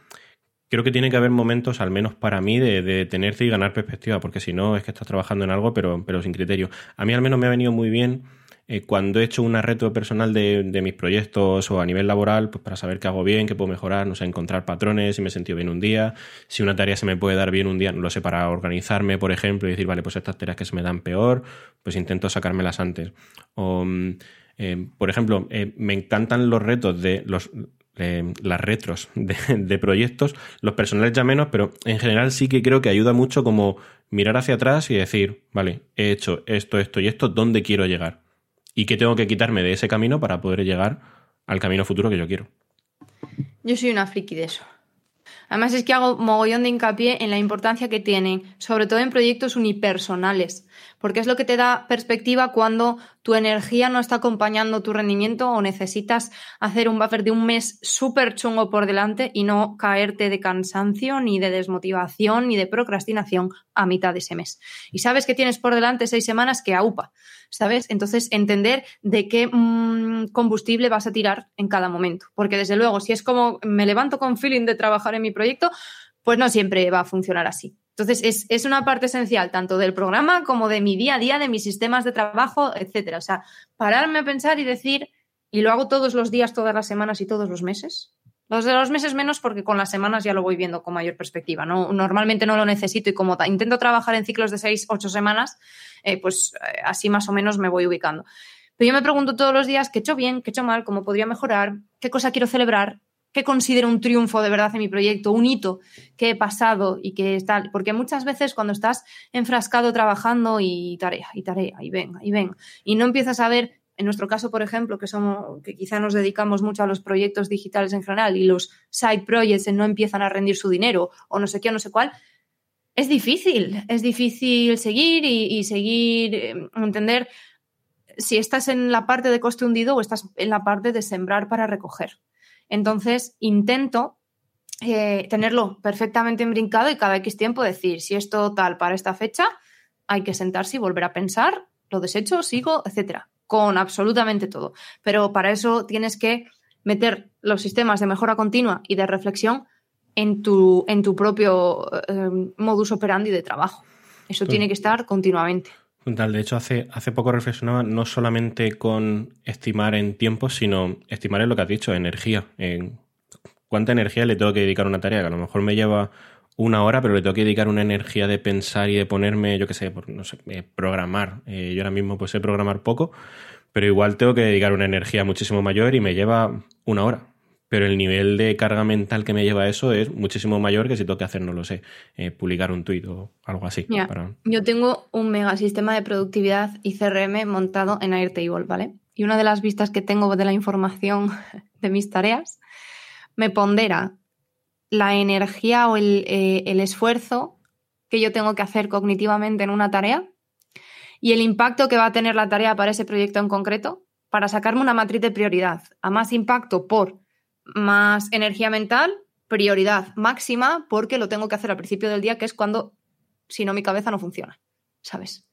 creo que tiene que haber momentos, al menos para mí, de, de tenerte y ganar perspectiva, porque si no es que estás trabajando en algo, pero, pero sin criterio. A mí al menos me ha venido muy bien eh, cuando he hecho una reto personal de, mis proyectos o a nivel laboral, pues para saber qué hago bien, qué puedo mejorar, no sé, encontrar patrones, si me he sentido bien un día, si una tarea se me puede dar bien un día, no lo sé, para organizarme, por ejemplo, y decir, vale, pues estas tareas que se me dan peor, pues intento sacármelas antes. O, mm, eh, por ejemplo, eh, me encantan los retos de los las retros de, de, proyectos, los personales ya menos, pero en general sí que creo que ayuda mucho como mirar hacia atrás y decir, vale, he hecho esto, esto y esto, ¿dónde quiero llegar? ¿Y qué tengo que quitarme de ese camino para poder llegar al camino futuro que yo quiero? Yo soy una friki de eso. Además es que hago mogollón de hincapié en la importancia que tienen, sobre todo en proyectos unipersonales, porque es lo que te da perspectiva cuando tu energía no está acompañando tu rendimiento o necesitas hacer un buffer de un mes súper chungo por delante y no caerte de cansancio, ni de desmotivación, ni de procrastinación a mitad de ese mes. Y sabes que tienes por delante seis semanas que aupa, ¿sabes? Entonces, entender de qué mm, combustible vas a tirar en cada momento. Porque desde luego, si es como me levanto con feeling de trabajar en mi proyecto, pues no siempre va a funcionar así. Entonces, es, una parte esencial tanto del programa como de mi día a día, de mis sistemas de trabajo, etcétera. O sea, pararme a pensar y decir, y lo hago todos los días, todas las semanas y todos los meses. Los de los meses menos porque con las semanas ya lo voy viendo con mayor perspectiva. ¿no? Normalmente no lo necesito y como intento trabajar en ciclos de seis, ocho semanas, eh, pues eh, así más o menos me voy ubicando. Pero yo me pregunto todos los días qué he hecho bien, qué he hecho mal, cómo podría mejorar, qué cosa quiero celebrar, qué considero un triunfo de verdad en mi proyecto, un hito que he pasado y que está. Porque muchas veces cuando estás enfrascado trabajando y tarea, y tarea, y venga, y venga, y no empiezas a ver, en nuestro caso, por ejemplo, que somos, que quizá nos dedicamos mucho a los proyectos digitales en general y los side projects no empiezan a rendir su dinero o no sé qué o no sé cuál, es difícil, es difícil seguir y, seguir, eh, entender si estás en la parte de coste hundido o estás en la parte de sembrar para recoger. Entonces, intento eh, tenerlo perfectamente embrincado y cada X tiempo decir, si esto tal para esta fecha, hay que sentarse y volver a pensar, lo desecho, sigo, etcétera, con absolutamente todo. Pero para eso tienes que meter los sistemas de mejora continua y de reflexión en tu, en tu propio eh, modus operandi de trabajo. Eso tiene que estar continuamente. De hecho, hace, hace poco reflexionaba no solamente con estimar en tiempo, sino estimar en lo que has dicho, energía. En cuánta energía le tengo que dedicar a una tarea, que a lo mejor me lleva una hora, pero le tengo que dedicar una energía de pensar y de ponerme, yo qué sé, por, no sé, eh, programar. Eh, yo ahora mismo pues sé programar poco, pero igual tengo que dedicar una energía muchísimo mayor y me lleva una hora pero el nivel de carga mental que me lleva a eso es muchísimo mayor que si tengo que hacer, no lo sé, eh, publicar un tuit o algo así. Yo tengo un mega sistema de productividad y CRM montado en Airtable, ¿vale? Y una de las vistas que tengo de la información de mis tareas me pondera la energía o el, eh, el esfuerzo que yo tengo que hacer cognitivamente en una tarea y el impacto que va a tener la tarea para ese proyecto en concreto para sacarme una matriz de prioridad a más impacto por más energía mental, prioridad máxima, porque lo tengo que hacer al principio del día, que es cuando, si no, mi cabeza no funciona, ¿sabes?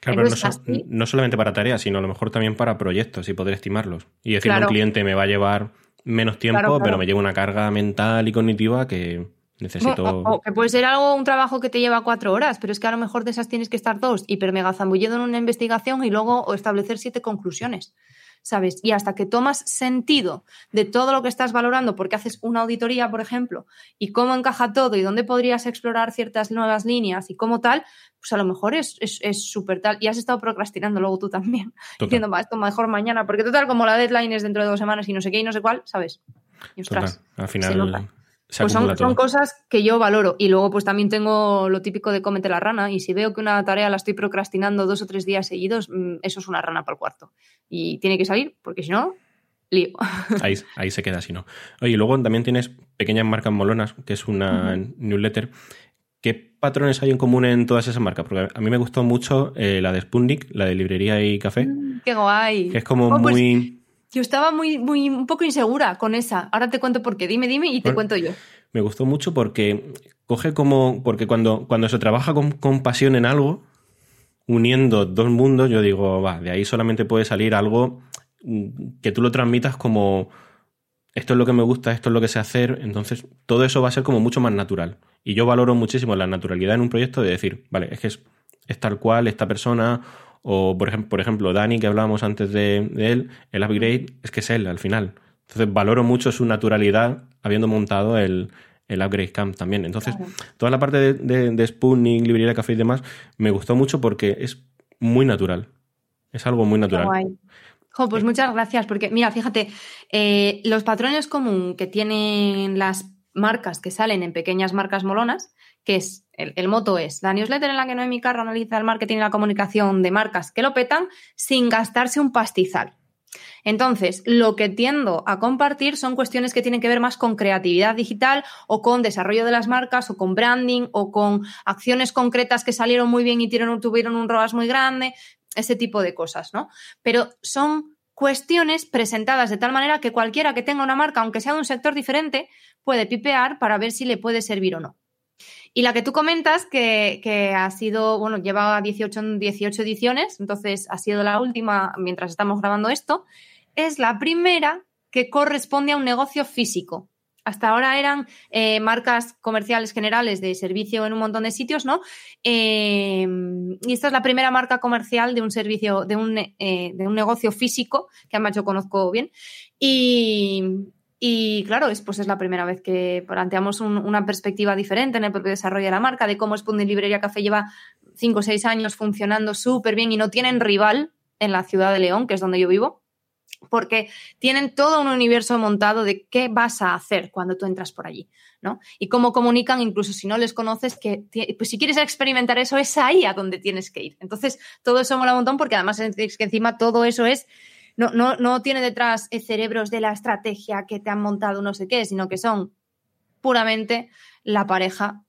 Claro, pero no, solamente para tareas, sino a lo mejor también para proyectos y poder estimarlos. Y decirle a un cliente me va a llevar menos tiempo, pero me lleva una carga mental y cognitiva que necesito. O, que puede ser algo, un trabajo que te lleva cuatro horas, pero es que a lo mejor de esas tienes que estar dos hiper mega en una investigación y luego establecer siete conclusiones. ¿Sabes? Y hasta que tomas sentido de todo lo que estás valorando, porque haces una auditoría, por ejemplo, y cómo encaja todo y dónde podrías explorar ciertas nuevas líneas y cómo tal, pues a lo mejor es súper es, tal. Y has estado procrastinando luego tú también, diciendo, va, esto mejor mañana, porque total, como la deadline es dentro de dos semanas y no sé qué y no sé cuál, ¿sabes? Y ostras, Al final pues son, cosas que yo valoro. Y luego, pues también tengo lo típico de cómete la rana. Y si veo que una tarea la estoy procrastinando dos o tres días seguidos, mm, eso es una rana para el cuarto. Y tiene que salir, porque si no, lío. Ahí, ahí se queda, si no. Oye, y luego también tienes Pequeñas Marcas Molonas, que es una newsletter. ¿Qué patrones hay en común en todas esas marcas? Porque a mí me gustó mucho eh, la de Spundik, la de librería y café. Mm, ¡Qué guay! Que es como oh, pues muy yo estaba muy, muy, un poco insegura con esa. Ahora te cuento por qué. Dime, dime y te cuento yo. Me gustó mucho porque coge como. Porque cuando, cuando se trabaja con, con pasión en algo, uniendo dos mundos, yo digo, va, de ahí solamente puede salir algo que tú lo transmitas como esto es lo que me gusta, esto es lo que sé hacer, entonces todo eso va a ser como mucho más natural. Y yo valoro muchísimo la naturalidad en un proyecto de decir, vale, es que es, es tal cual esta persona O, por ejemplo, por ejemplo Dani, que hablábamos antes de, él, el upgrade es que es él al final. Entonces valoro mucho su naturalidad habiendo montado el, Upgrade Camp también. Entonces, toda la parte de, de, de Spooning, librería café y demás, me gustó mucho porque es muy natural. Es algo muy natural. pues muchas gracias, porque mira, fíjate, eh, los patrones común que tienen las marcas que salen en pequeñas marcas molonas, que es, el, moto es, la newsletter en la que no mi carro analiza el marketing y la comunicación de marcas que lo petan sin gastarse un pastizal. Entonces, lo que tiendo a compartir son cuestiones que tienen que ver más con creatividad digital o con desarrollo de las marcas o con branding o con acciones concretas que salieron muy bien y tuvieron un ROAS muy grande, ese tipo de cosas, ¿no? Pero son cuestiones presentadas de tal manera que cualquiera que tenga una marca, aunque sea de un sector diferente, puede pipear para ver si le puede servir o no. Y la que tú comentas, que, ha sido, bueno, lleva 18, 18 ediciones, entonces ha sido la última mientras estamos grabando esto, es la primera que corresponde a un negocio físico. Hasta ahora eran eh, marcas comerciales generales de servicio en un montón de sitios, ¿no? Eh, y esta es la primera marca comercial de un servicio, de un, eh, de un negocio físico, que además yo conozco bien. Y, y claro, es, pues es la primera vez que planteamos una perspectiva diferente en el propio desarrollo de la marca, de cómo Spoon Librería Café lleva cinco o seis años funcionando súper bien y no tienen rival en la ciudad de León, que es donde yo vivo, porque tienen todo un universo montado de qué vas a hacer cuando tú entras por allí, ¿no? Y cómo comunican, incluso si no les conoces, que pues si quieres experimentar eso, es ahí a donde tienes que ir. Entonces, todo eso mola un montón porque además es que encima todo eso es no, no, no tiene detrás cerebros de la estrategia que te han montado no sé qué, sino que son puramente la pareja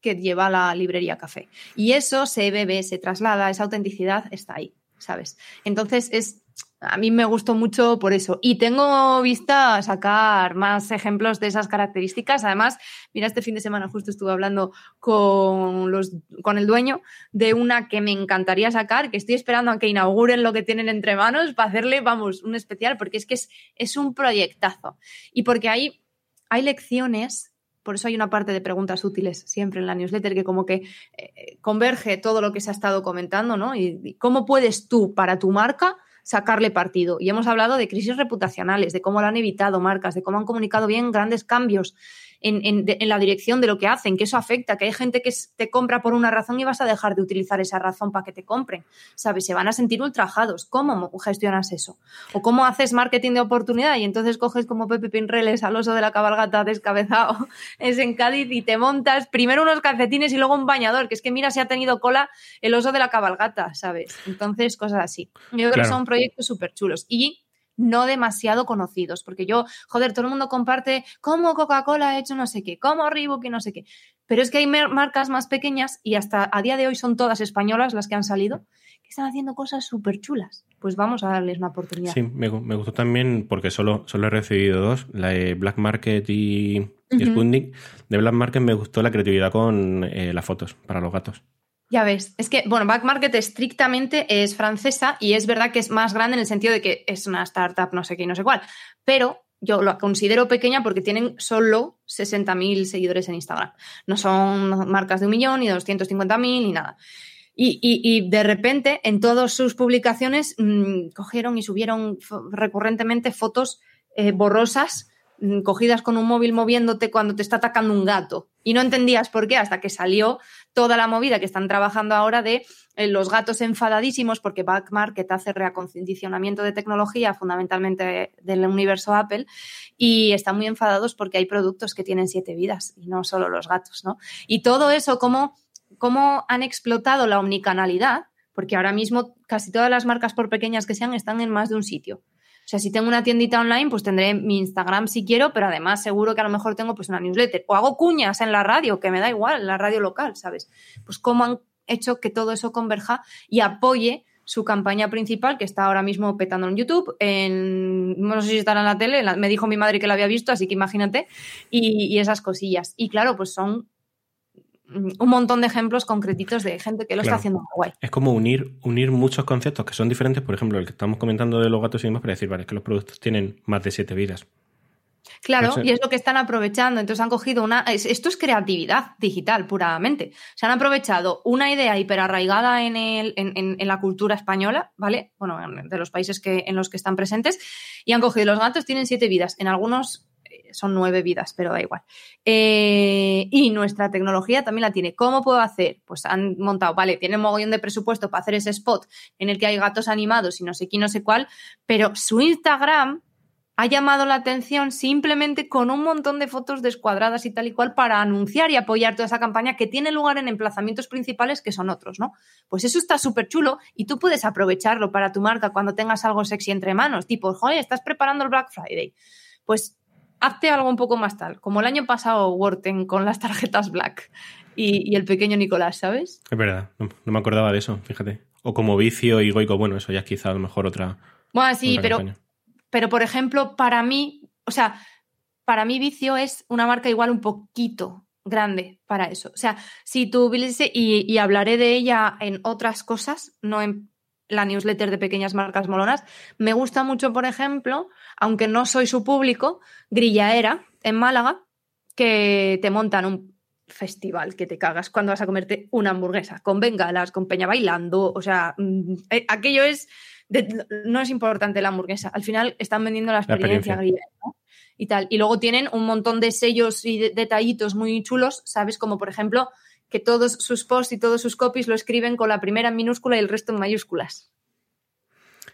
que lleva la librería café. Y eso se bebe, se traslada, esa autenticidad está ahí, ¿sabes? Entonces es a mí me gustó mucho por eso. Y tengo vista sacar más ejemplos de esas características. Además, mira, este fin de semana justo estuve hablando con, los, con el dueño de una que me encantaría sacar, que estoy esperando a que inauguren lo que tienen entre manos para hacerle, vamos, un especial, porque es que es, es un proyectazo. Y porque hay, hay lecciones por eso hay una parte de preguntas útiles siempre en la newsletter que como que eh, converge todo lo que se ha estado comentando, ¿no? y, cómo puedes tú, para tu marca, sacarle partido. Y hemos hablado de crisis reputacionales, de cómo lo han evitado marcas, de cómo han comunicado bien grandes cambios en, la dirección de lo que hacen, que eso afecta, que hay gente que te compra por una razón y vas a dejar de utilizar esa razón para que te compren, ¿sabes? Se van a sentir ultrajados. ¿Cómo gestionas eso? ¿O cómo haces marketing de oportunidad y entonces coges como Pepe Pinreles al oso de la cabalgata descabezado, es en Cádiz y te montas primero unos calcetines y luego un bañador, que es que mira si ha tenido cola el oso de la cabalgata, ¿sabes? Entonces, cosas así. Yo creo que son proyectos súper chulos. Y no demasiado conocidos, porque yo, joder, todo el mundo comparte cómo Coca-Cola ha hecho no sé qué, cómo Reebok y no sé qué. Pero es que hay marcas más pequeñas y hasta a día de hoy son todas españolas las que han salido, que están haciendo cosas súper chulas. Pues vamos a darles una oportunidad. Sí, me, gustó también porque solo, solo he recibido dos, la de Black Market y, Sputnik. De Black Market me gustó la creatividad con eh, las fotos para los gatos. Ya ves, es que, bueno, Back Market estrictamente es francesa y es verdad que es más grande en el sentido de que es una startup, no sé qué y no sé cuál, pero yo lo considero pequeña porque tienen solo 60.000 seguidores en Instagram. No son marcas de un millón, ni de 250.000, ni nada. Y, de repente, en todas sus publicaciones, mm, cogieron y subieron recurrentemente fotos eh, borrosas cogidas con un móvil moviéndote cuando te está atacando un gato. Y no entendías por qué hasta que salió toda la movida que están trabajando ahora de eh, los gatos enfadadísimos porque Back Market hace reacondicionamiento de tecnología fundamentalmente del universo Apple y están muy enfadados porque hay productos que tienen siete vidas y no solo los gatos, ¿no? Y todo eso, cómo, cómo han explotado la omnicanalidad, porque ahora mismo casi todas las marcas, por pequeñas que sean, están en más de un sitio. O sea, si tengo una tiendita online, pues tendré mi Instagram si quiero, pero además seguro que a lo mejor tengo pues una newsletter. O hago cuñas en la radio, que me da igual, en la radio local, ¿sabes? Pues cómo han hecho que todo eso converja y apoye su campaña principal, que está ahora mismo petando en YouTube, en, no sé si estará en la tele, me dijo mi madre que la había visto, así que imagínate, y, y esas cosillas. Y claro, pues son un montón de ejemplos concretitos de gente que lo está haciendo guay. Es como unir, unir muchos conceptos que son diferentes, por ejemplo, el que estamos comentando de los gatos y demás, para decir, vale, que los productos tienen más de siete vidas. Claro, y es lo que están aprovechando. Entonces han cogido una. Esto es creatividad digital, puramente. Se han aprovechado una idea hiperarraigada en, el, en, en, la cultura española, ¿vale? Bueno, de los países que, en los que están presentes, y han cogido los gatos, tienen siete vidas. En algunos son nueve vidas, pero da igual. Eh, y nuestra tecnología también la tiene. ¿Cómo puedo hacer? Pues han montado, vale, tienen mogollón de presupuesto para hacer ese spot en el que hay gatos animados y no sé quién, no sé cuál, pero su Instagram ha llamado la atención simplemente con un montón de fotos descuadradas y tal y cual para anunciar y apoyar toda esa campaña que tiene lugar en emplazamientos principales que son otros, ¿no? Pues eso está súper chulo y tú puedes aprovecharlo para tu marca cuando tengas algo sexy entre manos, tipo, joder, estás preparando el Black Friday. Pues hazte algo un poco más tal, como el año pasado Worten con las tarjetas Black y, el pequeño Nicolás, ¿sabes? Es verdad, no, me acordaba de eso, fíjate. O como vicio y goico, bueno, eso ya es quizá a lo mejor otra. Bueno, sí, pero pero, por ejemplo, para mí, o sea, para mí Vicio es una marca igual un poquito grande para eso. O sea, si tú y, y hablaré de ella en otras cosas, no en la newsletter de pequeñas marcas molonas, me gusta mucho, por ejemplo, aunque no soy su público, Grillaera en Málaga, que te montan un festival que te cagas cuando vas a comerte una hamburguesa, con bengalas, con peña bailando, o sea, mm, eh, aquello es no es importante la hamburguesa. Al final están vendiendo la experiencia, y tal. Y luego tienen un montón de sellos y detallitos muy chulos, ¿sabes? Como por ejemplo que todos sus posts y todos sus copies lo escriben con la primera en minúscula y el resto en mayúsculas.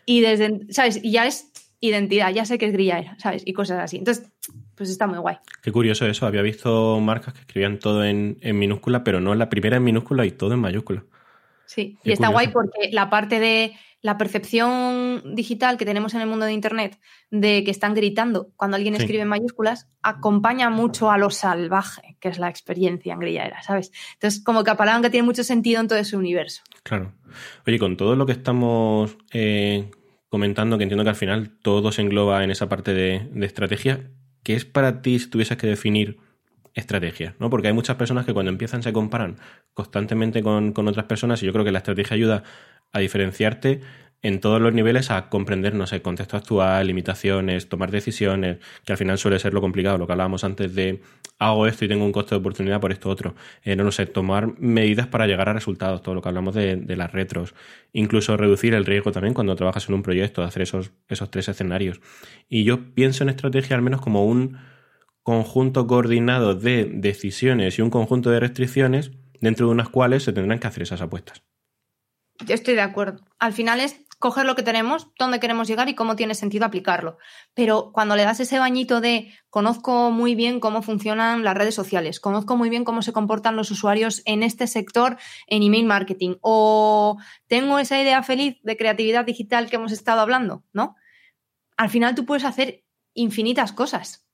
Y desde, ¿sabes? Y ya es identidad, ya sé que es grillaera, ¿sabes? Y cosas así. Entonces, pues está muy guay. Qué curioso eso. Había visto marcas que escribían todo en, en minúscula, pero no la primera en minúscula y todo en mayúscula. Sí, y está guay porque la parte de la percepción digital que tenemos en el mundo de Internet de que están gritando cuando alguien escribe en mayúsculas acompaña mucho a lo salvaje, que es la experiencia en grillaera, ¿sabes? Entonces, como que que tiene mucho sentido en todo ese universo. Claro. Oye, con todo lo que estamos eh, comentando, que entiendo que al final todo se engloba en esa parte de, de estrategia, ¿qué es para ti si tuvieses que definir estrategia, ¿no? Porque hay muchas personas que cuando empiezan se comparan constantemente con, con, otras personas y yo creo que la estrategia ayuda a diferenciarte en todos los niveles a comprender, no sé, contexto actual, limitaciones, tomar decisiones, que al final suele ser lo complicado, lo que hablábamos antes de hago esto y tengo un costo de oportunidad por esto otro. Eh, no, no sé, tomar medidas para llegar a resultados, todo lo que hablamos de, de, las retros. Incluso reducir el riesgo también cuando trabajas en un proyecto, hacer esos, esos tres escenarios. Y yo pienso en estrategia al menos como un conjunto coordinado de decisiones y un conjunto de restricciones dentro de unas cuales se tendrán que hacer esas apuestas. Yo estoy de acuerdo. Al final es coger lo que tenemos, dónde queremos llegar y cómo tiene sentido aplicarlo. Pero cuando le das ese bañito de conozco muy bien cómo funcionan las redes sociales, conozco muy bien cómo se comportan los usuarios en este sector en email marketing o tengo esa idea feliz de creatividad digital que hemos estado hablando, ¿no? Al final tú puedes hacer infinitas cosas.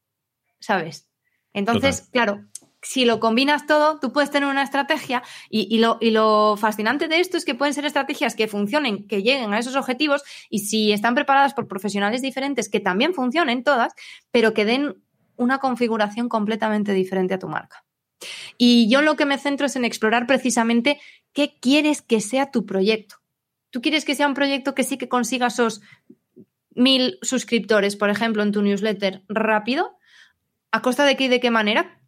¿Sabes? Entonces, claro, si lo combinas todo, tú puedes tener una estrategia y, lo, y, lo, fascinante de esto es que pueden ser estrategias que funcionen, que lleguen a esos objetivos y si están preparadas por profesionales diferentes, que también funcionen todas, pero que den una configuración completamente diferente a tu marca. Y yo lo que me centro es en explorar precisamente qué quieres que sea tu proyecto. ¿Tú quieres que sea un proyecto que sí que consiga esos mil suscriptores, por ejemplo, en tu newsletter rápido? ¿A costa de qué y de qué manera?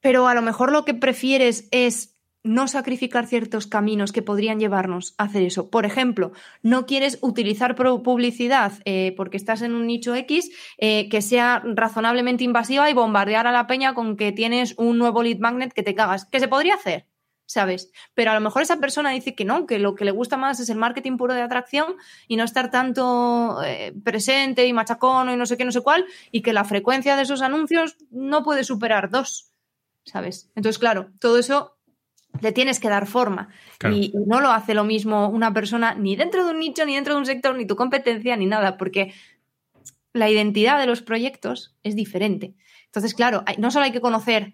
Pero a lo mejor lo que prefieres es no sacrificar ciertos caminos que podrían llevarnos a hacer eso. Por ejemplo, no quieres utilizar publicidad eh, porque estás en un nicho X eh, que sea razonablemente invasiva y bombardear a la peña con que tienes un nuevo lead magnet que te cagas. ¿Qué se podría hacer? ¿Sabes? Pero a lo mejor esa persona dice que no, que lo que le gusta más es el marketing puro de atracción y no estar tanto eh, presente y machacón y no sé qué, no sé cuál, y que la frecuencia de esos anuncios no puede superar dos, ¿sabes? Entonces, claro, todo eso le tienes que dar forma. Y, no lo hace lo mismo una persona ni dentro de un nicho, ni dentro de un sector, ni tu competencia, ni nada, porque la identidad de los proyectos es diferente. Entonces, claro, no solo hay que conocer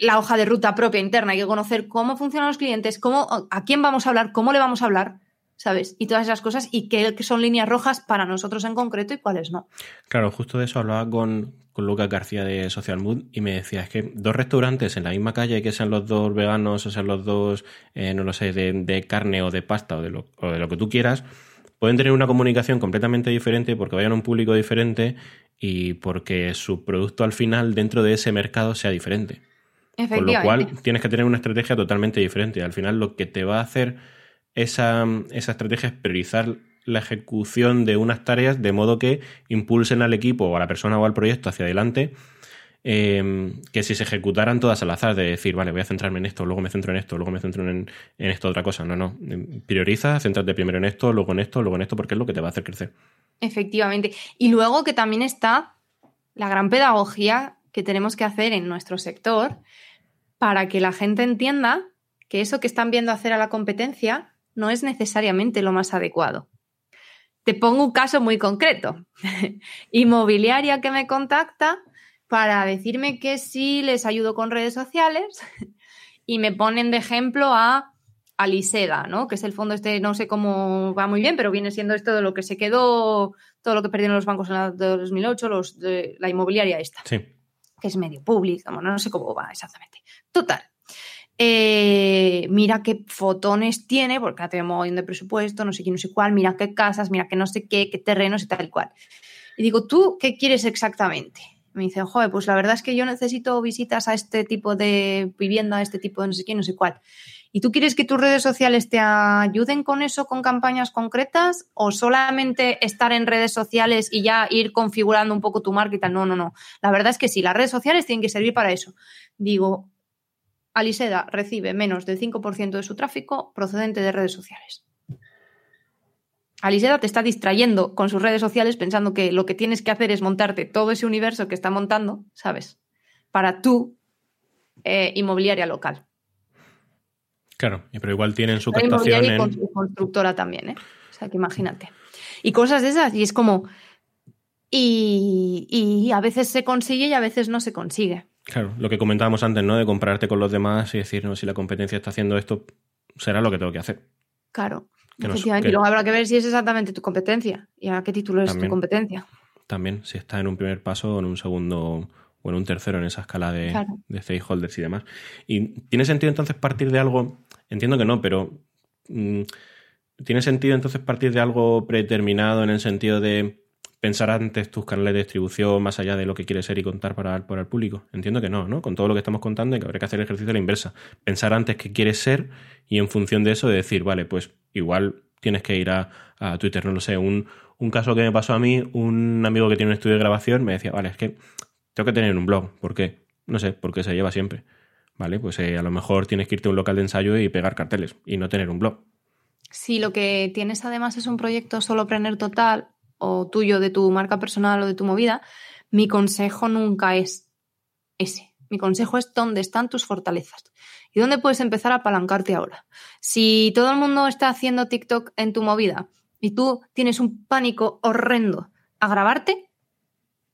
la hoja de ruta propia interna, hay que conocer cómo funcionan los clientes, cómo, a quién vamos a hablar, cómo le vamos a hablar, ¿sabes? Y todas esas cosas y qué, son líneas rojas para nosotros en concreto y cuáles no. Claro, justo de eso hablaba con, con Lucas García de Social Mood y me decía, es que dos restaurantes en la misma calle, que sean los dos veganos o sean los dos, eh, no lo sé, de, carne o de pasta o de, lo, o de lo que tú quieras, pueden tener una comunicación completamente diferente porque vayan a un público diferente y porque su producto al final dentro de ese mercado sea diferente. Con lo cual tienes que tener una estrategia totalmente diferente. Al final lo que te va a hacer esa, esa estrategia es priorizar la ejecución de unas tareas de modo que impulsen al equipo o a la persona o al proyecto hacia adelante Em, que si se ejecutaran todas al azar, de decir, vale, voy a centrarme en esto, luego me centro en esto, luego me centro en, en esto otra cosa. No, no. Em, prioriza, céntrate primero en esto, luego en esto, luego en esto, porque es lo que te va a hacer crecer. Efectivamente. Y luego que también está la gran pedagogía que tenemos que hacer en nuestro sector para que la gente entienda que eso que están viendo hacer a la competencia no es necesariamente lo más adecuado. Te pongo un caso muy concreto. Inmobiliaria que me contacta para decirme que sí les ayudo con redes sociales y me ponen de ejemplo a Aliseda, ¿no? Que es el fondo este, no sé cómo va muy bien, pero viene siendo esto de lo que se quedó, todo lo que perdieron los bancos en el 2008, los de la inmobiliaria esta. Sí. Que es medio público, no sé cómo va exactamente. Total. Eh, mira qué fotones tiene, porque tenemos un montón de presupuesto, no sé qué, no sé cuál, mira qué casas, mira qué no sé qué, qué terrenos y tal y cual. Y digo, ¿tú qué quieres exactamente? me dicen, joder, pues la verdad es que yo necesito visitas a este tipo de vivienda, a este tipo de no sé qué, no sé cuál. ¿Y tú quieres que tus redes sociales te ayuden con eso, con campañas concretas? ¿O solamente estar en redes sociales y ya ir configurando un poco tu marketing? No, no, no. La verdad es que sí, las redes sociales tienen que servir para eso. Digo, Aliseda recibe menos del 5% de su tráfico procedente de redes sociales. Aliseda te está distrayendo con sus redes sociales pensando que lo que tienes que hacer es montarte todo ese universo que está montando, ¿sabes? Para tu eh, inmobiliaria local. Claro, pero igual tienen su captación en... con su constructora también, ¿eh? O sea, que imagínate. Y cosas de esas, y es como... Y, y a veces se consigue y a veces no se consigue. Claro, lo que comentábamos antes, ¿no? De compararte con los demás y decir, no, si la competencia está haciendo esto, será lo que tengo que hacer. Claro. Efectivamente, y luego habrá que ver si es exactamente tu competencia y a qué título es tu competencia. También, si está en un primer paso o en un segundo o en un tercero en esa escala de, stakeholders y demás. ¿Y tiene sentido entonces partir de algo? Entiendo que no, pero mm, ¿tiene sentido entonces partir de algo predeterminado en el sentido de pensar antes tus canales de distribución más allá de lo que quieres ser y contar para, para el público? Entiendo que no, ¿no? Con todo lo que estamos contando que habrá que hacer el ejercicio de la inversa. Pensar antes qué quieres ser y en función de eso decir, vale, pues igual tienes que ir a, Twitter, no lo sé. Un, caso que me pasó a mí, un amigo que tiene un estudio de grabación me decía, vale, es que tengo que tener un blog. ¿Por qué? No sé, porque se lleva siempre. Vale, pues eh, a lo mejor tienes que irte a un local de ensayo y pegar carteles y no tener un blog. Si lo que tienes además es un proyecto solo solopreneur total o tuyo de tu marca personal o de tu movida, mi consejo nunca es ese. Mi consejo es dónde están tus fortalezas. ¿Y dónde puedes empezar a apalancarte ahora? Si todo el mundo está haciendo TikTok en tu movida y tú tienes un pánico horrendo a grabarte,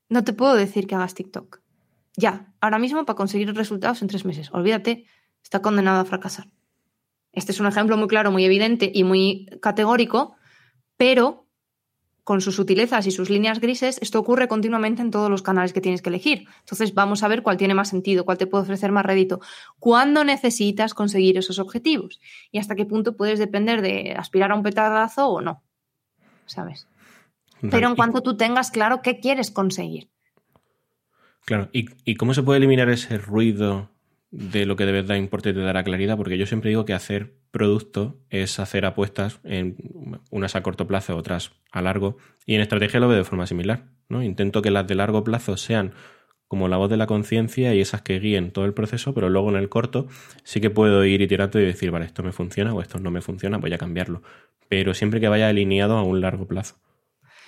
no te puedo decir que hagas TikTok. Ya, ahora mismo para conseguir resultados en tres meses. Olvídate, está condenado a fracasar. Este es un ejemplo muy claro, muy evidente y muy categórico, pero con sus sutilezas y sus líneas grises, esto ocurre continuamente en todos los canales que tienes que elegir. Entonces vamos a ver cuál tiene más sentido, cuál te puede ofrecer más rédito, cuándo necesitas conseguir esos objetivos y hasta qué punto puedes depender de aspirar a un petardazo o no. ¿Sabes? Pero en cuanto tú tengas claro qué quieres conseguir. Claro, ¿Y, ¿y cómo se puede eliminar ese ruido de lo que de verdad importa y te dará claridad? Porque yo siempre digo que hacer producto es hacer apuestas, en unas a corto plazo, otras a largo, y en estrategia lo veo de forma similar. ¿no? Intento que las de largo plazo sean como la voz de la conciencia y esas que guíen todo el proceso, pero luego en el corto sí que puedo ir tirando y decir, vale, esto me funciona o esto no me funciona, voy a cambiarlo. Pero siempre que vaya alineado a un largo plazo.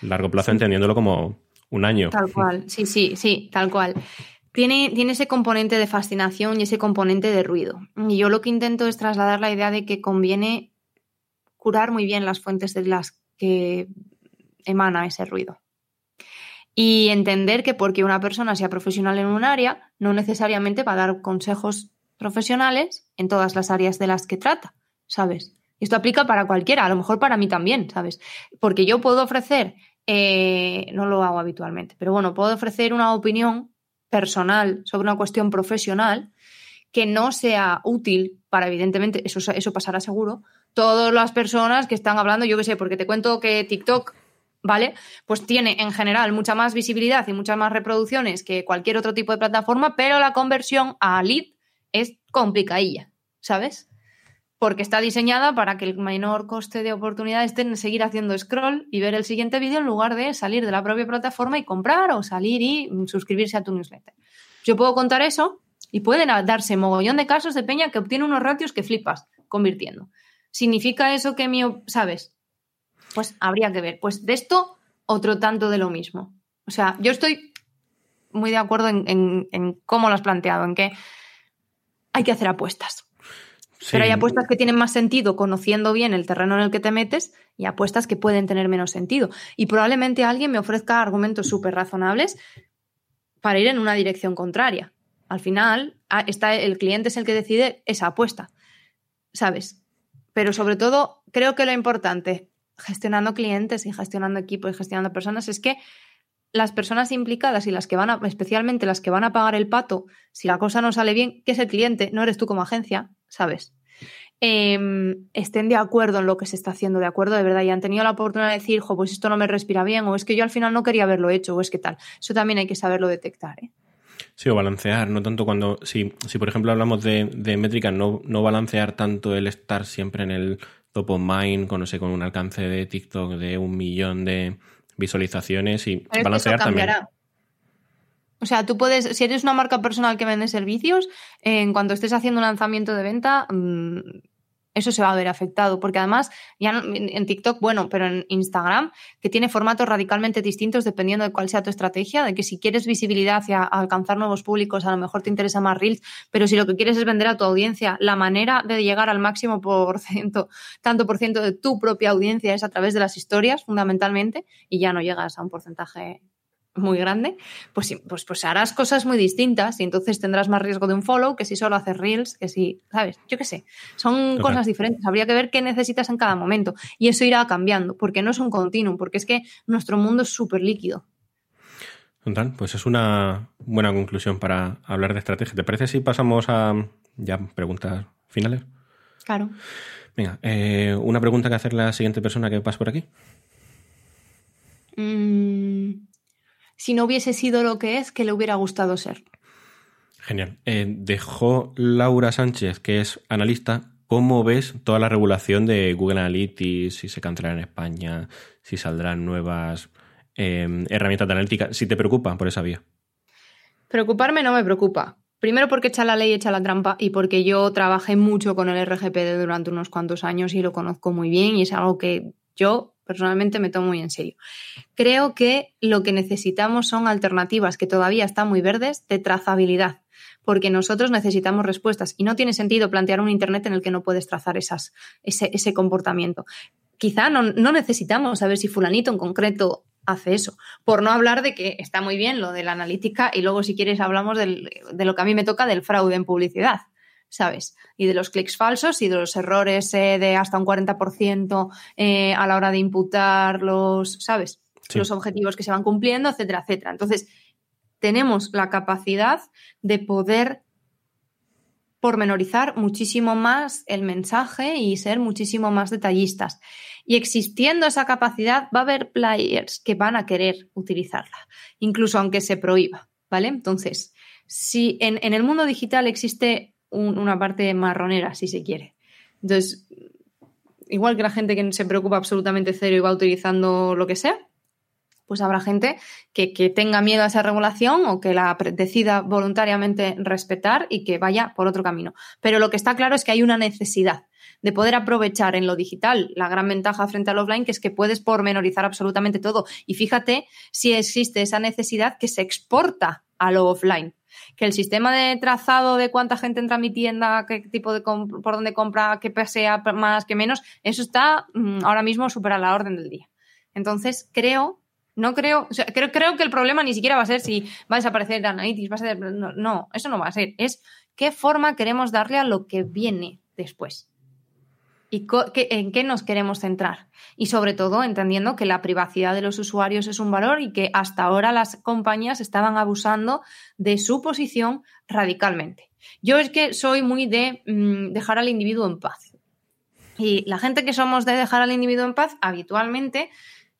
Largo plazo entendiéndolo como un año. Tal cual, sí, sí, sí, tal cual tiene, ese componente de fascinación y ese componente de ruido. Y yo lo que intento es trasladar la idea de que conviene curar muy bien las fuentes de las que emana ese ruido. Y entender que porque una persona sea profesional en un área, no necesariamente va a dar consejos profesionales en todas las áreas de las que trata, ¿sabes? Esto aplica para cualquiera, a lo mejor para mí también, ¿sabes? Porque yo puedo ofrecer, eh, no lo hago habitualmente, pero bueno, puedo ofrecer una opinión personal sobre una cuestión profesional que no sea útil para, evidentemente, eso, eso pasará seguro, todas las personas que están hablando, yo qué sé, porque te cuento que TikTok ¿vale? Pues tiene en general mucha más visibilidad y muchas más reproducciones que cualquier otro tipo de plataforma, pero la conversión a lead es complicadilla, ¿sabes? Porque está diseñada para que el menor coste de oportunidad esté en seguir haciendo scroll y ver el siguiente vídeo en lugar de salir de la propia plataforma y comprar o salir y suscribirse a tu newsletter. Yo puedo contar eso y pueden darse mogollón de casos de peña que obtiene unos ratios que flipas convirtiendo. ¿Significa eso que mi, sabes? Pues habría que ver. Pues de esto, otro tanto de lo mismo. O sea, yo estoy muy de acuerdo en, cómo lo has planteado, en que hay que hacer apuestas. Pero hay apuestas que tienen más sentido conociendo bien el terreno en el que te metes y apuestas que pueden tener menos sentido. Y probablemente alguien me ofrezca argumentos súper razonables para ir en una dirección contraria. Al final, está, el cliente es el que decide esa apuesta, ¿sabes? Pero sobre todo, creo que lo importante, gestionando clientes y gestionando equipos y gestionando personas, es que las personas implicadas y las que van a, especialmente las que van a pagar el pato, si la cosa no sale bien, que es el cliente, no eres tú como agencia, ¿sabes? Em, estén de acuerdo en lo que se está haciendo, de acuerdo de verdad, y han tenido la oportunidad de decir, jo, pues esto no me respira bien, o es que yo al final no quería haberlo hecho, o es que tal. Eso también hay que saberlo detectar. ¿eh? Sí, o balancear, no tanto cuando, si, si por ejemplo hablamos de, de métricas, no, no balancear tanto el estar siempre en el top of mind, con, no sé, con un alcance de TikTok de un millón de visualizaciones y balancear también. O sea, tú puedes, si eres una marca personal que vende servicios, en cuanto estés haciendo un lanzamiento de venta, mm, eso se va a ver afectado, porque además, ya en TikTok, bueno, pero en Instagram, que tiene formatos radicalmente distintos dependiendo de cuál sea tu estrategia, de que si quieres visibilidad hacia alcanzar nuevos públicos, a lo mejor te interesa más Reels, pero si lo que quieres es vender a tu audiencia, la manera de llegar al máximo por ciento, tanto por ciento de tu propia audiencia es a través de las historias, fundamentalmente, y ya no llegas a un porcentaje muy grande, pues, pues, pues harás cosas muy distintas y entonces tendrás más riesgo de un follow que si solo haces reels, que si, ¿sabes? Yo qué sé, son cosas diferentes, habría que ver qué necesitas en cada momento y eso irá cambiando, porque no es un continuum, porque es que nuestro mundo es súper líquido. Total, pues es una buena conclusión para hablar de estrategia. ¿Te parece si pasamos a ya preguntas finales? Claro. Venga, eh, una pregunta que hacer la siguiente persona que pase por aquí. Mm, si no hubiese sido lo que es, que le hubiera gustado ser. Genial. Eh, dejó Laura Sánchez, que es analista, ¿cómo ves toda la regulación de Google Analytics, si se cancelará en España, si saldrán nuevas em, herramientas de analítica? Si te preocupa por esa vía. Preocuparme no me preocupa. Primero porque echa la ley, echa la trampa y porque yo trabajé mucho con el RGPD durante unos cuantos años y lo conozco muy bien y es algo que yo personalmente me tomo muy en serio. Creo que lo que necesitamos son alternativas que todavía están muy verdes de trazabilidad, porque nosotros necesitamos respuestas y no tiene sentido plantear un Internet en el que no puedes trazar esas, ese, comportamiento. Quizá no, necesitamos saber si fulanito en concreto hace eso. Por no hablar de que está muy bien lo de la analítica y luego si quieres hablamos de lo que a mí me toca del fraude en publicidad. ¿Sabes? Y de los clics falsos y de los errores eh, de hasta un 40% eh, a la hora de imputar los, ¿sabes? Los objetivos que se van cumpliendo, etcétera, etcétera. Entonces, tenemos la capacidad de poder pormenorizar muchísimo más el mensaje y ser muchísimo más detallistas. Y existiendo esa capacidad, va a haber players que van a querer utilizarla, incluso aunque se prohíba, ¿vale? Entonces, si en, en el mundo digital existe una parte marronera, si se quiere. Entonces, igual que la gente que se preocupa absolutamente cero y va utilizando lo que sea, pues habrá gente que, tenga miedo a esa regulación o que la decida voluntariamente respetar y que vaya por otro camino. Pero lo que está claro es que hay una necesidad de poder aprovechar en lo digital la gran ventaja frente al offline, que es que puedes pormenorizar absolutamente todo. Y fíjate si existe esa necesidad que se exporta a lo offline que el sistema de trazado de cuánta gente entra a mi tienda, qué tipo de por dónde compra, qué sea más, que menos, eso está mm, ahora mismo súper a la orden del día. Entonces, creo, no creo, creo, creo que el problema ni siquiera va a ser si va a desaparecer Analytics, va a ser, no, eso no va a ser, es qué forma queremos darle a lo que viene después y en qué nos queremos centrar. Y sobre todo entendiendo que la privacidad de los usuarios es un valor y que hasta ahora las compañías estaban abusando de su posición radicalmente. Yo es que soy muy de mm, dejar al individuo en paz. Y la gente que somos de dejar al individuo en paz, habitualmente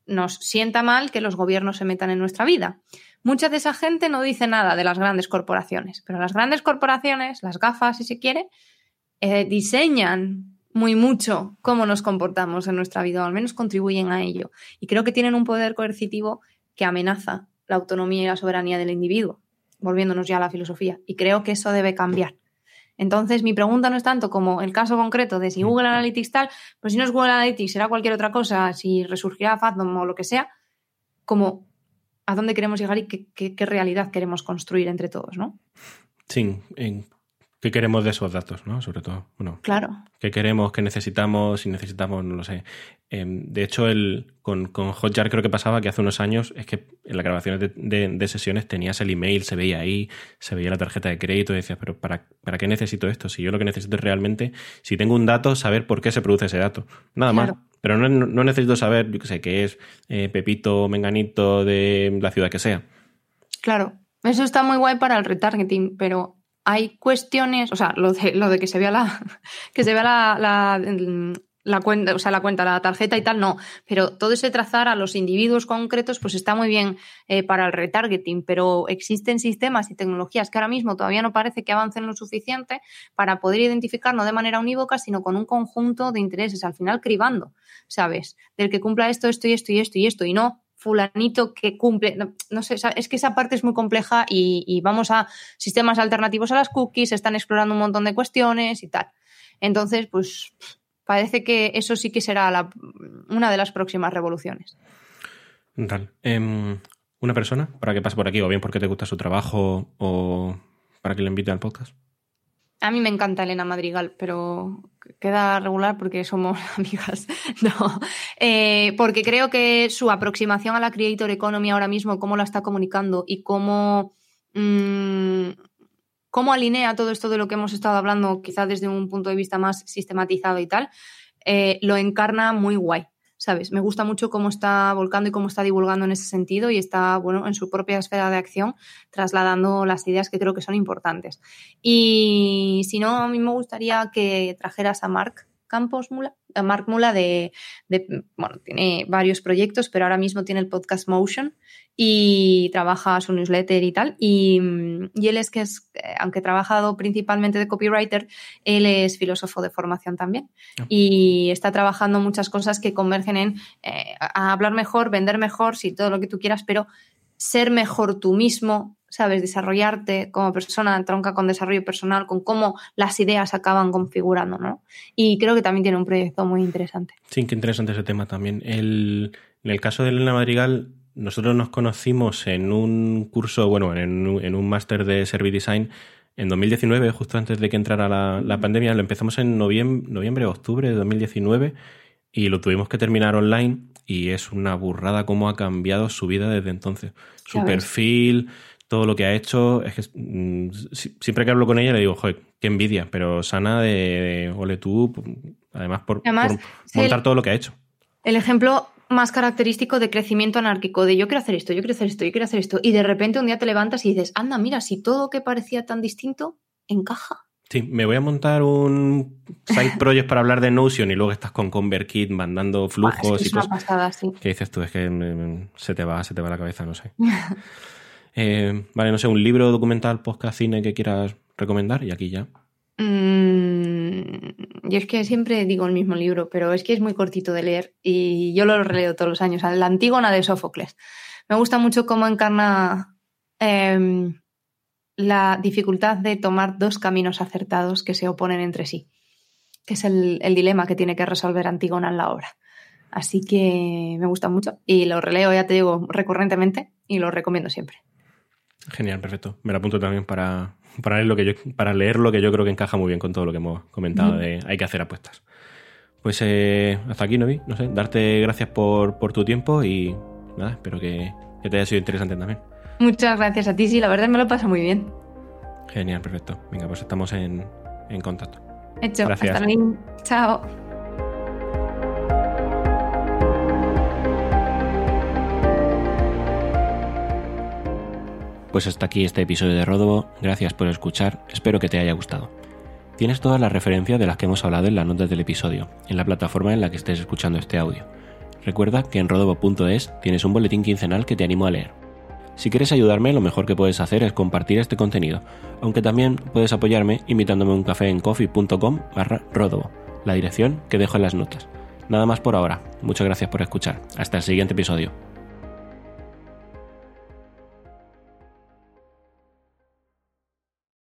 nos sienta mal que los gobiernos se metan en nuestra vida. Mucha de esa gente no dice nada de las grandes corporaciones, pero las grandes corporaciones, las gafas si se quiere, eh, diseñan muy mucho cómo nos comportamos en nuestra vida, o al menos contribuyen a ello. Y creo que tienen un poder coercitivo que amenaza la autonomía y la soberanía del individuo, volviéndonos ya a la filosofía. Y creo que eso debe cambiar. Entonces, mi pregunta no es tanto como el caso concreto de si Google Analytics tal, pues si no es Google Analytics, será cualquier otra cosa, si resurgirá Fathom o lo que sea, como a dónde queremos llegar y qué, qué realidad queremos construir entre todos, ¿no? Sí, en ¿Qué queremos de esos datos, no? Sobre todo. Bueno, claro. ¿Qué queremos? ¿Qué necesitamos? Si necesitamos, no lo sé. Em, de hecho, el, con, con, Hotjar creo que pasaba que hace unos años es que en las grabaciones de, sesiones tenías el email, se veía ahí, se veía la tarjeta de crédito y decías, pero ¿para, ¿para qué necesito esto? Si yo lo que necesito es realmente, si tengo un dato, saber por qué se produce ese dato. Nada más. Pero no, no, necesito saber, yo qué sé, qué es eh, Pepito, Menganito de la ciudad que sea. Claro. Eso está muy guay para el retargeting, pero hay cuestiones, o sea, lo de, lo de que se vea la, que se vea la, la, cuenta, o sea, la cuenta, la tarjeta y tal, no. Pero todo ese trazar a los individuos concretos, pues está muy bien eh, para el retargeting, pero existen sistemas y tecnologías que ahora mismo todavía no parece que avancen lo suficiente para poder identificar no de manera unívoca, sino con un conjunto de intereses, al final cribando, ¿sabes? Del que cumpla esto, esto y esto y esto y esto, y no fulanito que cumple, no, sé, es que esa parte es muy compleja y, vamos a sistemas alternativos a las cookies, están explorando un montón de cuestiones y tal. Entonces, pues parece que eso sí que será una de las próximas revoluciones. Em, ¿Una persona para que pase por aquí o bien porque te gusta su trabajo o para que le invite al podcast? A mí me encanta Elena Madrigal, pero queda regular porque somos amigas. No, eh, porque creo que su aproximación a la Creator Economy ahora mismo, cómo la está comunicando y cómo, mm, cómo alinea todo esto de lo que hemos estado hablando, quizás desde un punto de vista más sistematizado y tal, eh, lo encarna muy guay. ¿Sabes? Me gusta mucho cómo está volcando y cómo está divulgando en ese sentido y está, bueno, en su propia esfera de acción trasladando las ideas que creo que son importantes. Y si no, a mí me gustaría que trajeras a Mark Campos Mula, Mark Mula de, bueno, tiene varios proyectos, pero ahora mismo tiene el podcast Motion y trabaja su newsletter y tal. Y, él es que es, eh, aunque ha trabajado principalmente de copywriter, él es filósofo de formación también. Ah. Y está trabajando muchas cosas que convergen en eh, hablar mejor, vender mejor, sí, todo lo que tú quieras, pero ser mejor tú mismo, ¿sabes? Desarrollarte como persona, tronca con desarrollo personal, con cómo las ideas acaban configurando, ¿no? Y creo que también tiene un proyecto muy interesante. Sí, qué interesante ese tema también. en el caso de Elena Madrigal, nosotros nos conocimos en un curso, bueno, en, un máster de Service Design en 2019, justo antes de que entrara la, pandemia. Lo empezamos en noviembre, noviembre, octubre de 2019 y lo tuvimos que terminar online y es una burrada cómo ha cambiado su vida desde entonces. Su perfil, todo lo que ha hecho. Es que mm, siempre que hablo con ella le digo, joder, qué envidia, pero sana de, ole tú, además por, montar todo lo que ha hecho. El ejemplo más característico de crecimiento anárquico, de yo quiero hacer esto, yo quiero hacer esto, yo quiero hacer esto, y de repente un día te levantas y dices, anda, mira, si todo que parecía tan distinto encaja. Sí, me voy a montar un side project para hablar de Notion y luego estás con ConvertKit mandando flujos y cosas. Pasada, sí. ¿Qué dices tú? Es que mm, se te va, se te va la cabeza, no sé. Eh, vale, no sé, un libro, documental, podcast, cine que quieras recomendar y aquí ya. Mm, yo es que siempre digo el mismo libro, pero es que es muy cortito de leer y yo lo releo todos los años. La Antígona de Sófocles. Me gusta mucho cómo encarna em, la dificultad de tomar dos caminos acertados que se oponen entre sí, que es el, dilema que tiene que resolver Antígona en la obra. Así que me gusta mucho y lo releo, ya te digo, recurrentemente y lo recomiendo siempre. Genial, perfecto. Me lo apunto también para, para, leer lo que yo, para leer lo que yo creo que encaja muy bien con todo lo que hemos comentado de hay que hacer apuestas. Pues eh, hasta aquí, Novi. No sé, darte gracias por, tu tiempo y nada, espero que, te haya sido interesante también. Muchas gracias a ti, sí, la verdad me lo pasa muy bien. Genial, perfecto. Venga, pues estamos en, en contacto. Hecho. Gracias. Hasta luego. Chao. Pues hasta aquí este episodio de Rodobo, gracias por escuchar, espero que te haya gustado. Tienes todas las referencias de las que hemos hablado en las notas del episodio, en la plataforma en la que estés escuchando este audio. Recuerda que en rodobo.es tienes un boletín quincenal que te animo a leer. Si quieres ayudarme, lo mejor que puedes hacer es compartir este contenido, aunque también puedes apoyarme invitándome un café en coffee.com barra rodobo, la dirección que dejo en las notas. Nada más por ahora, muchas gracias por escuchar, hasta el siguiente episodio.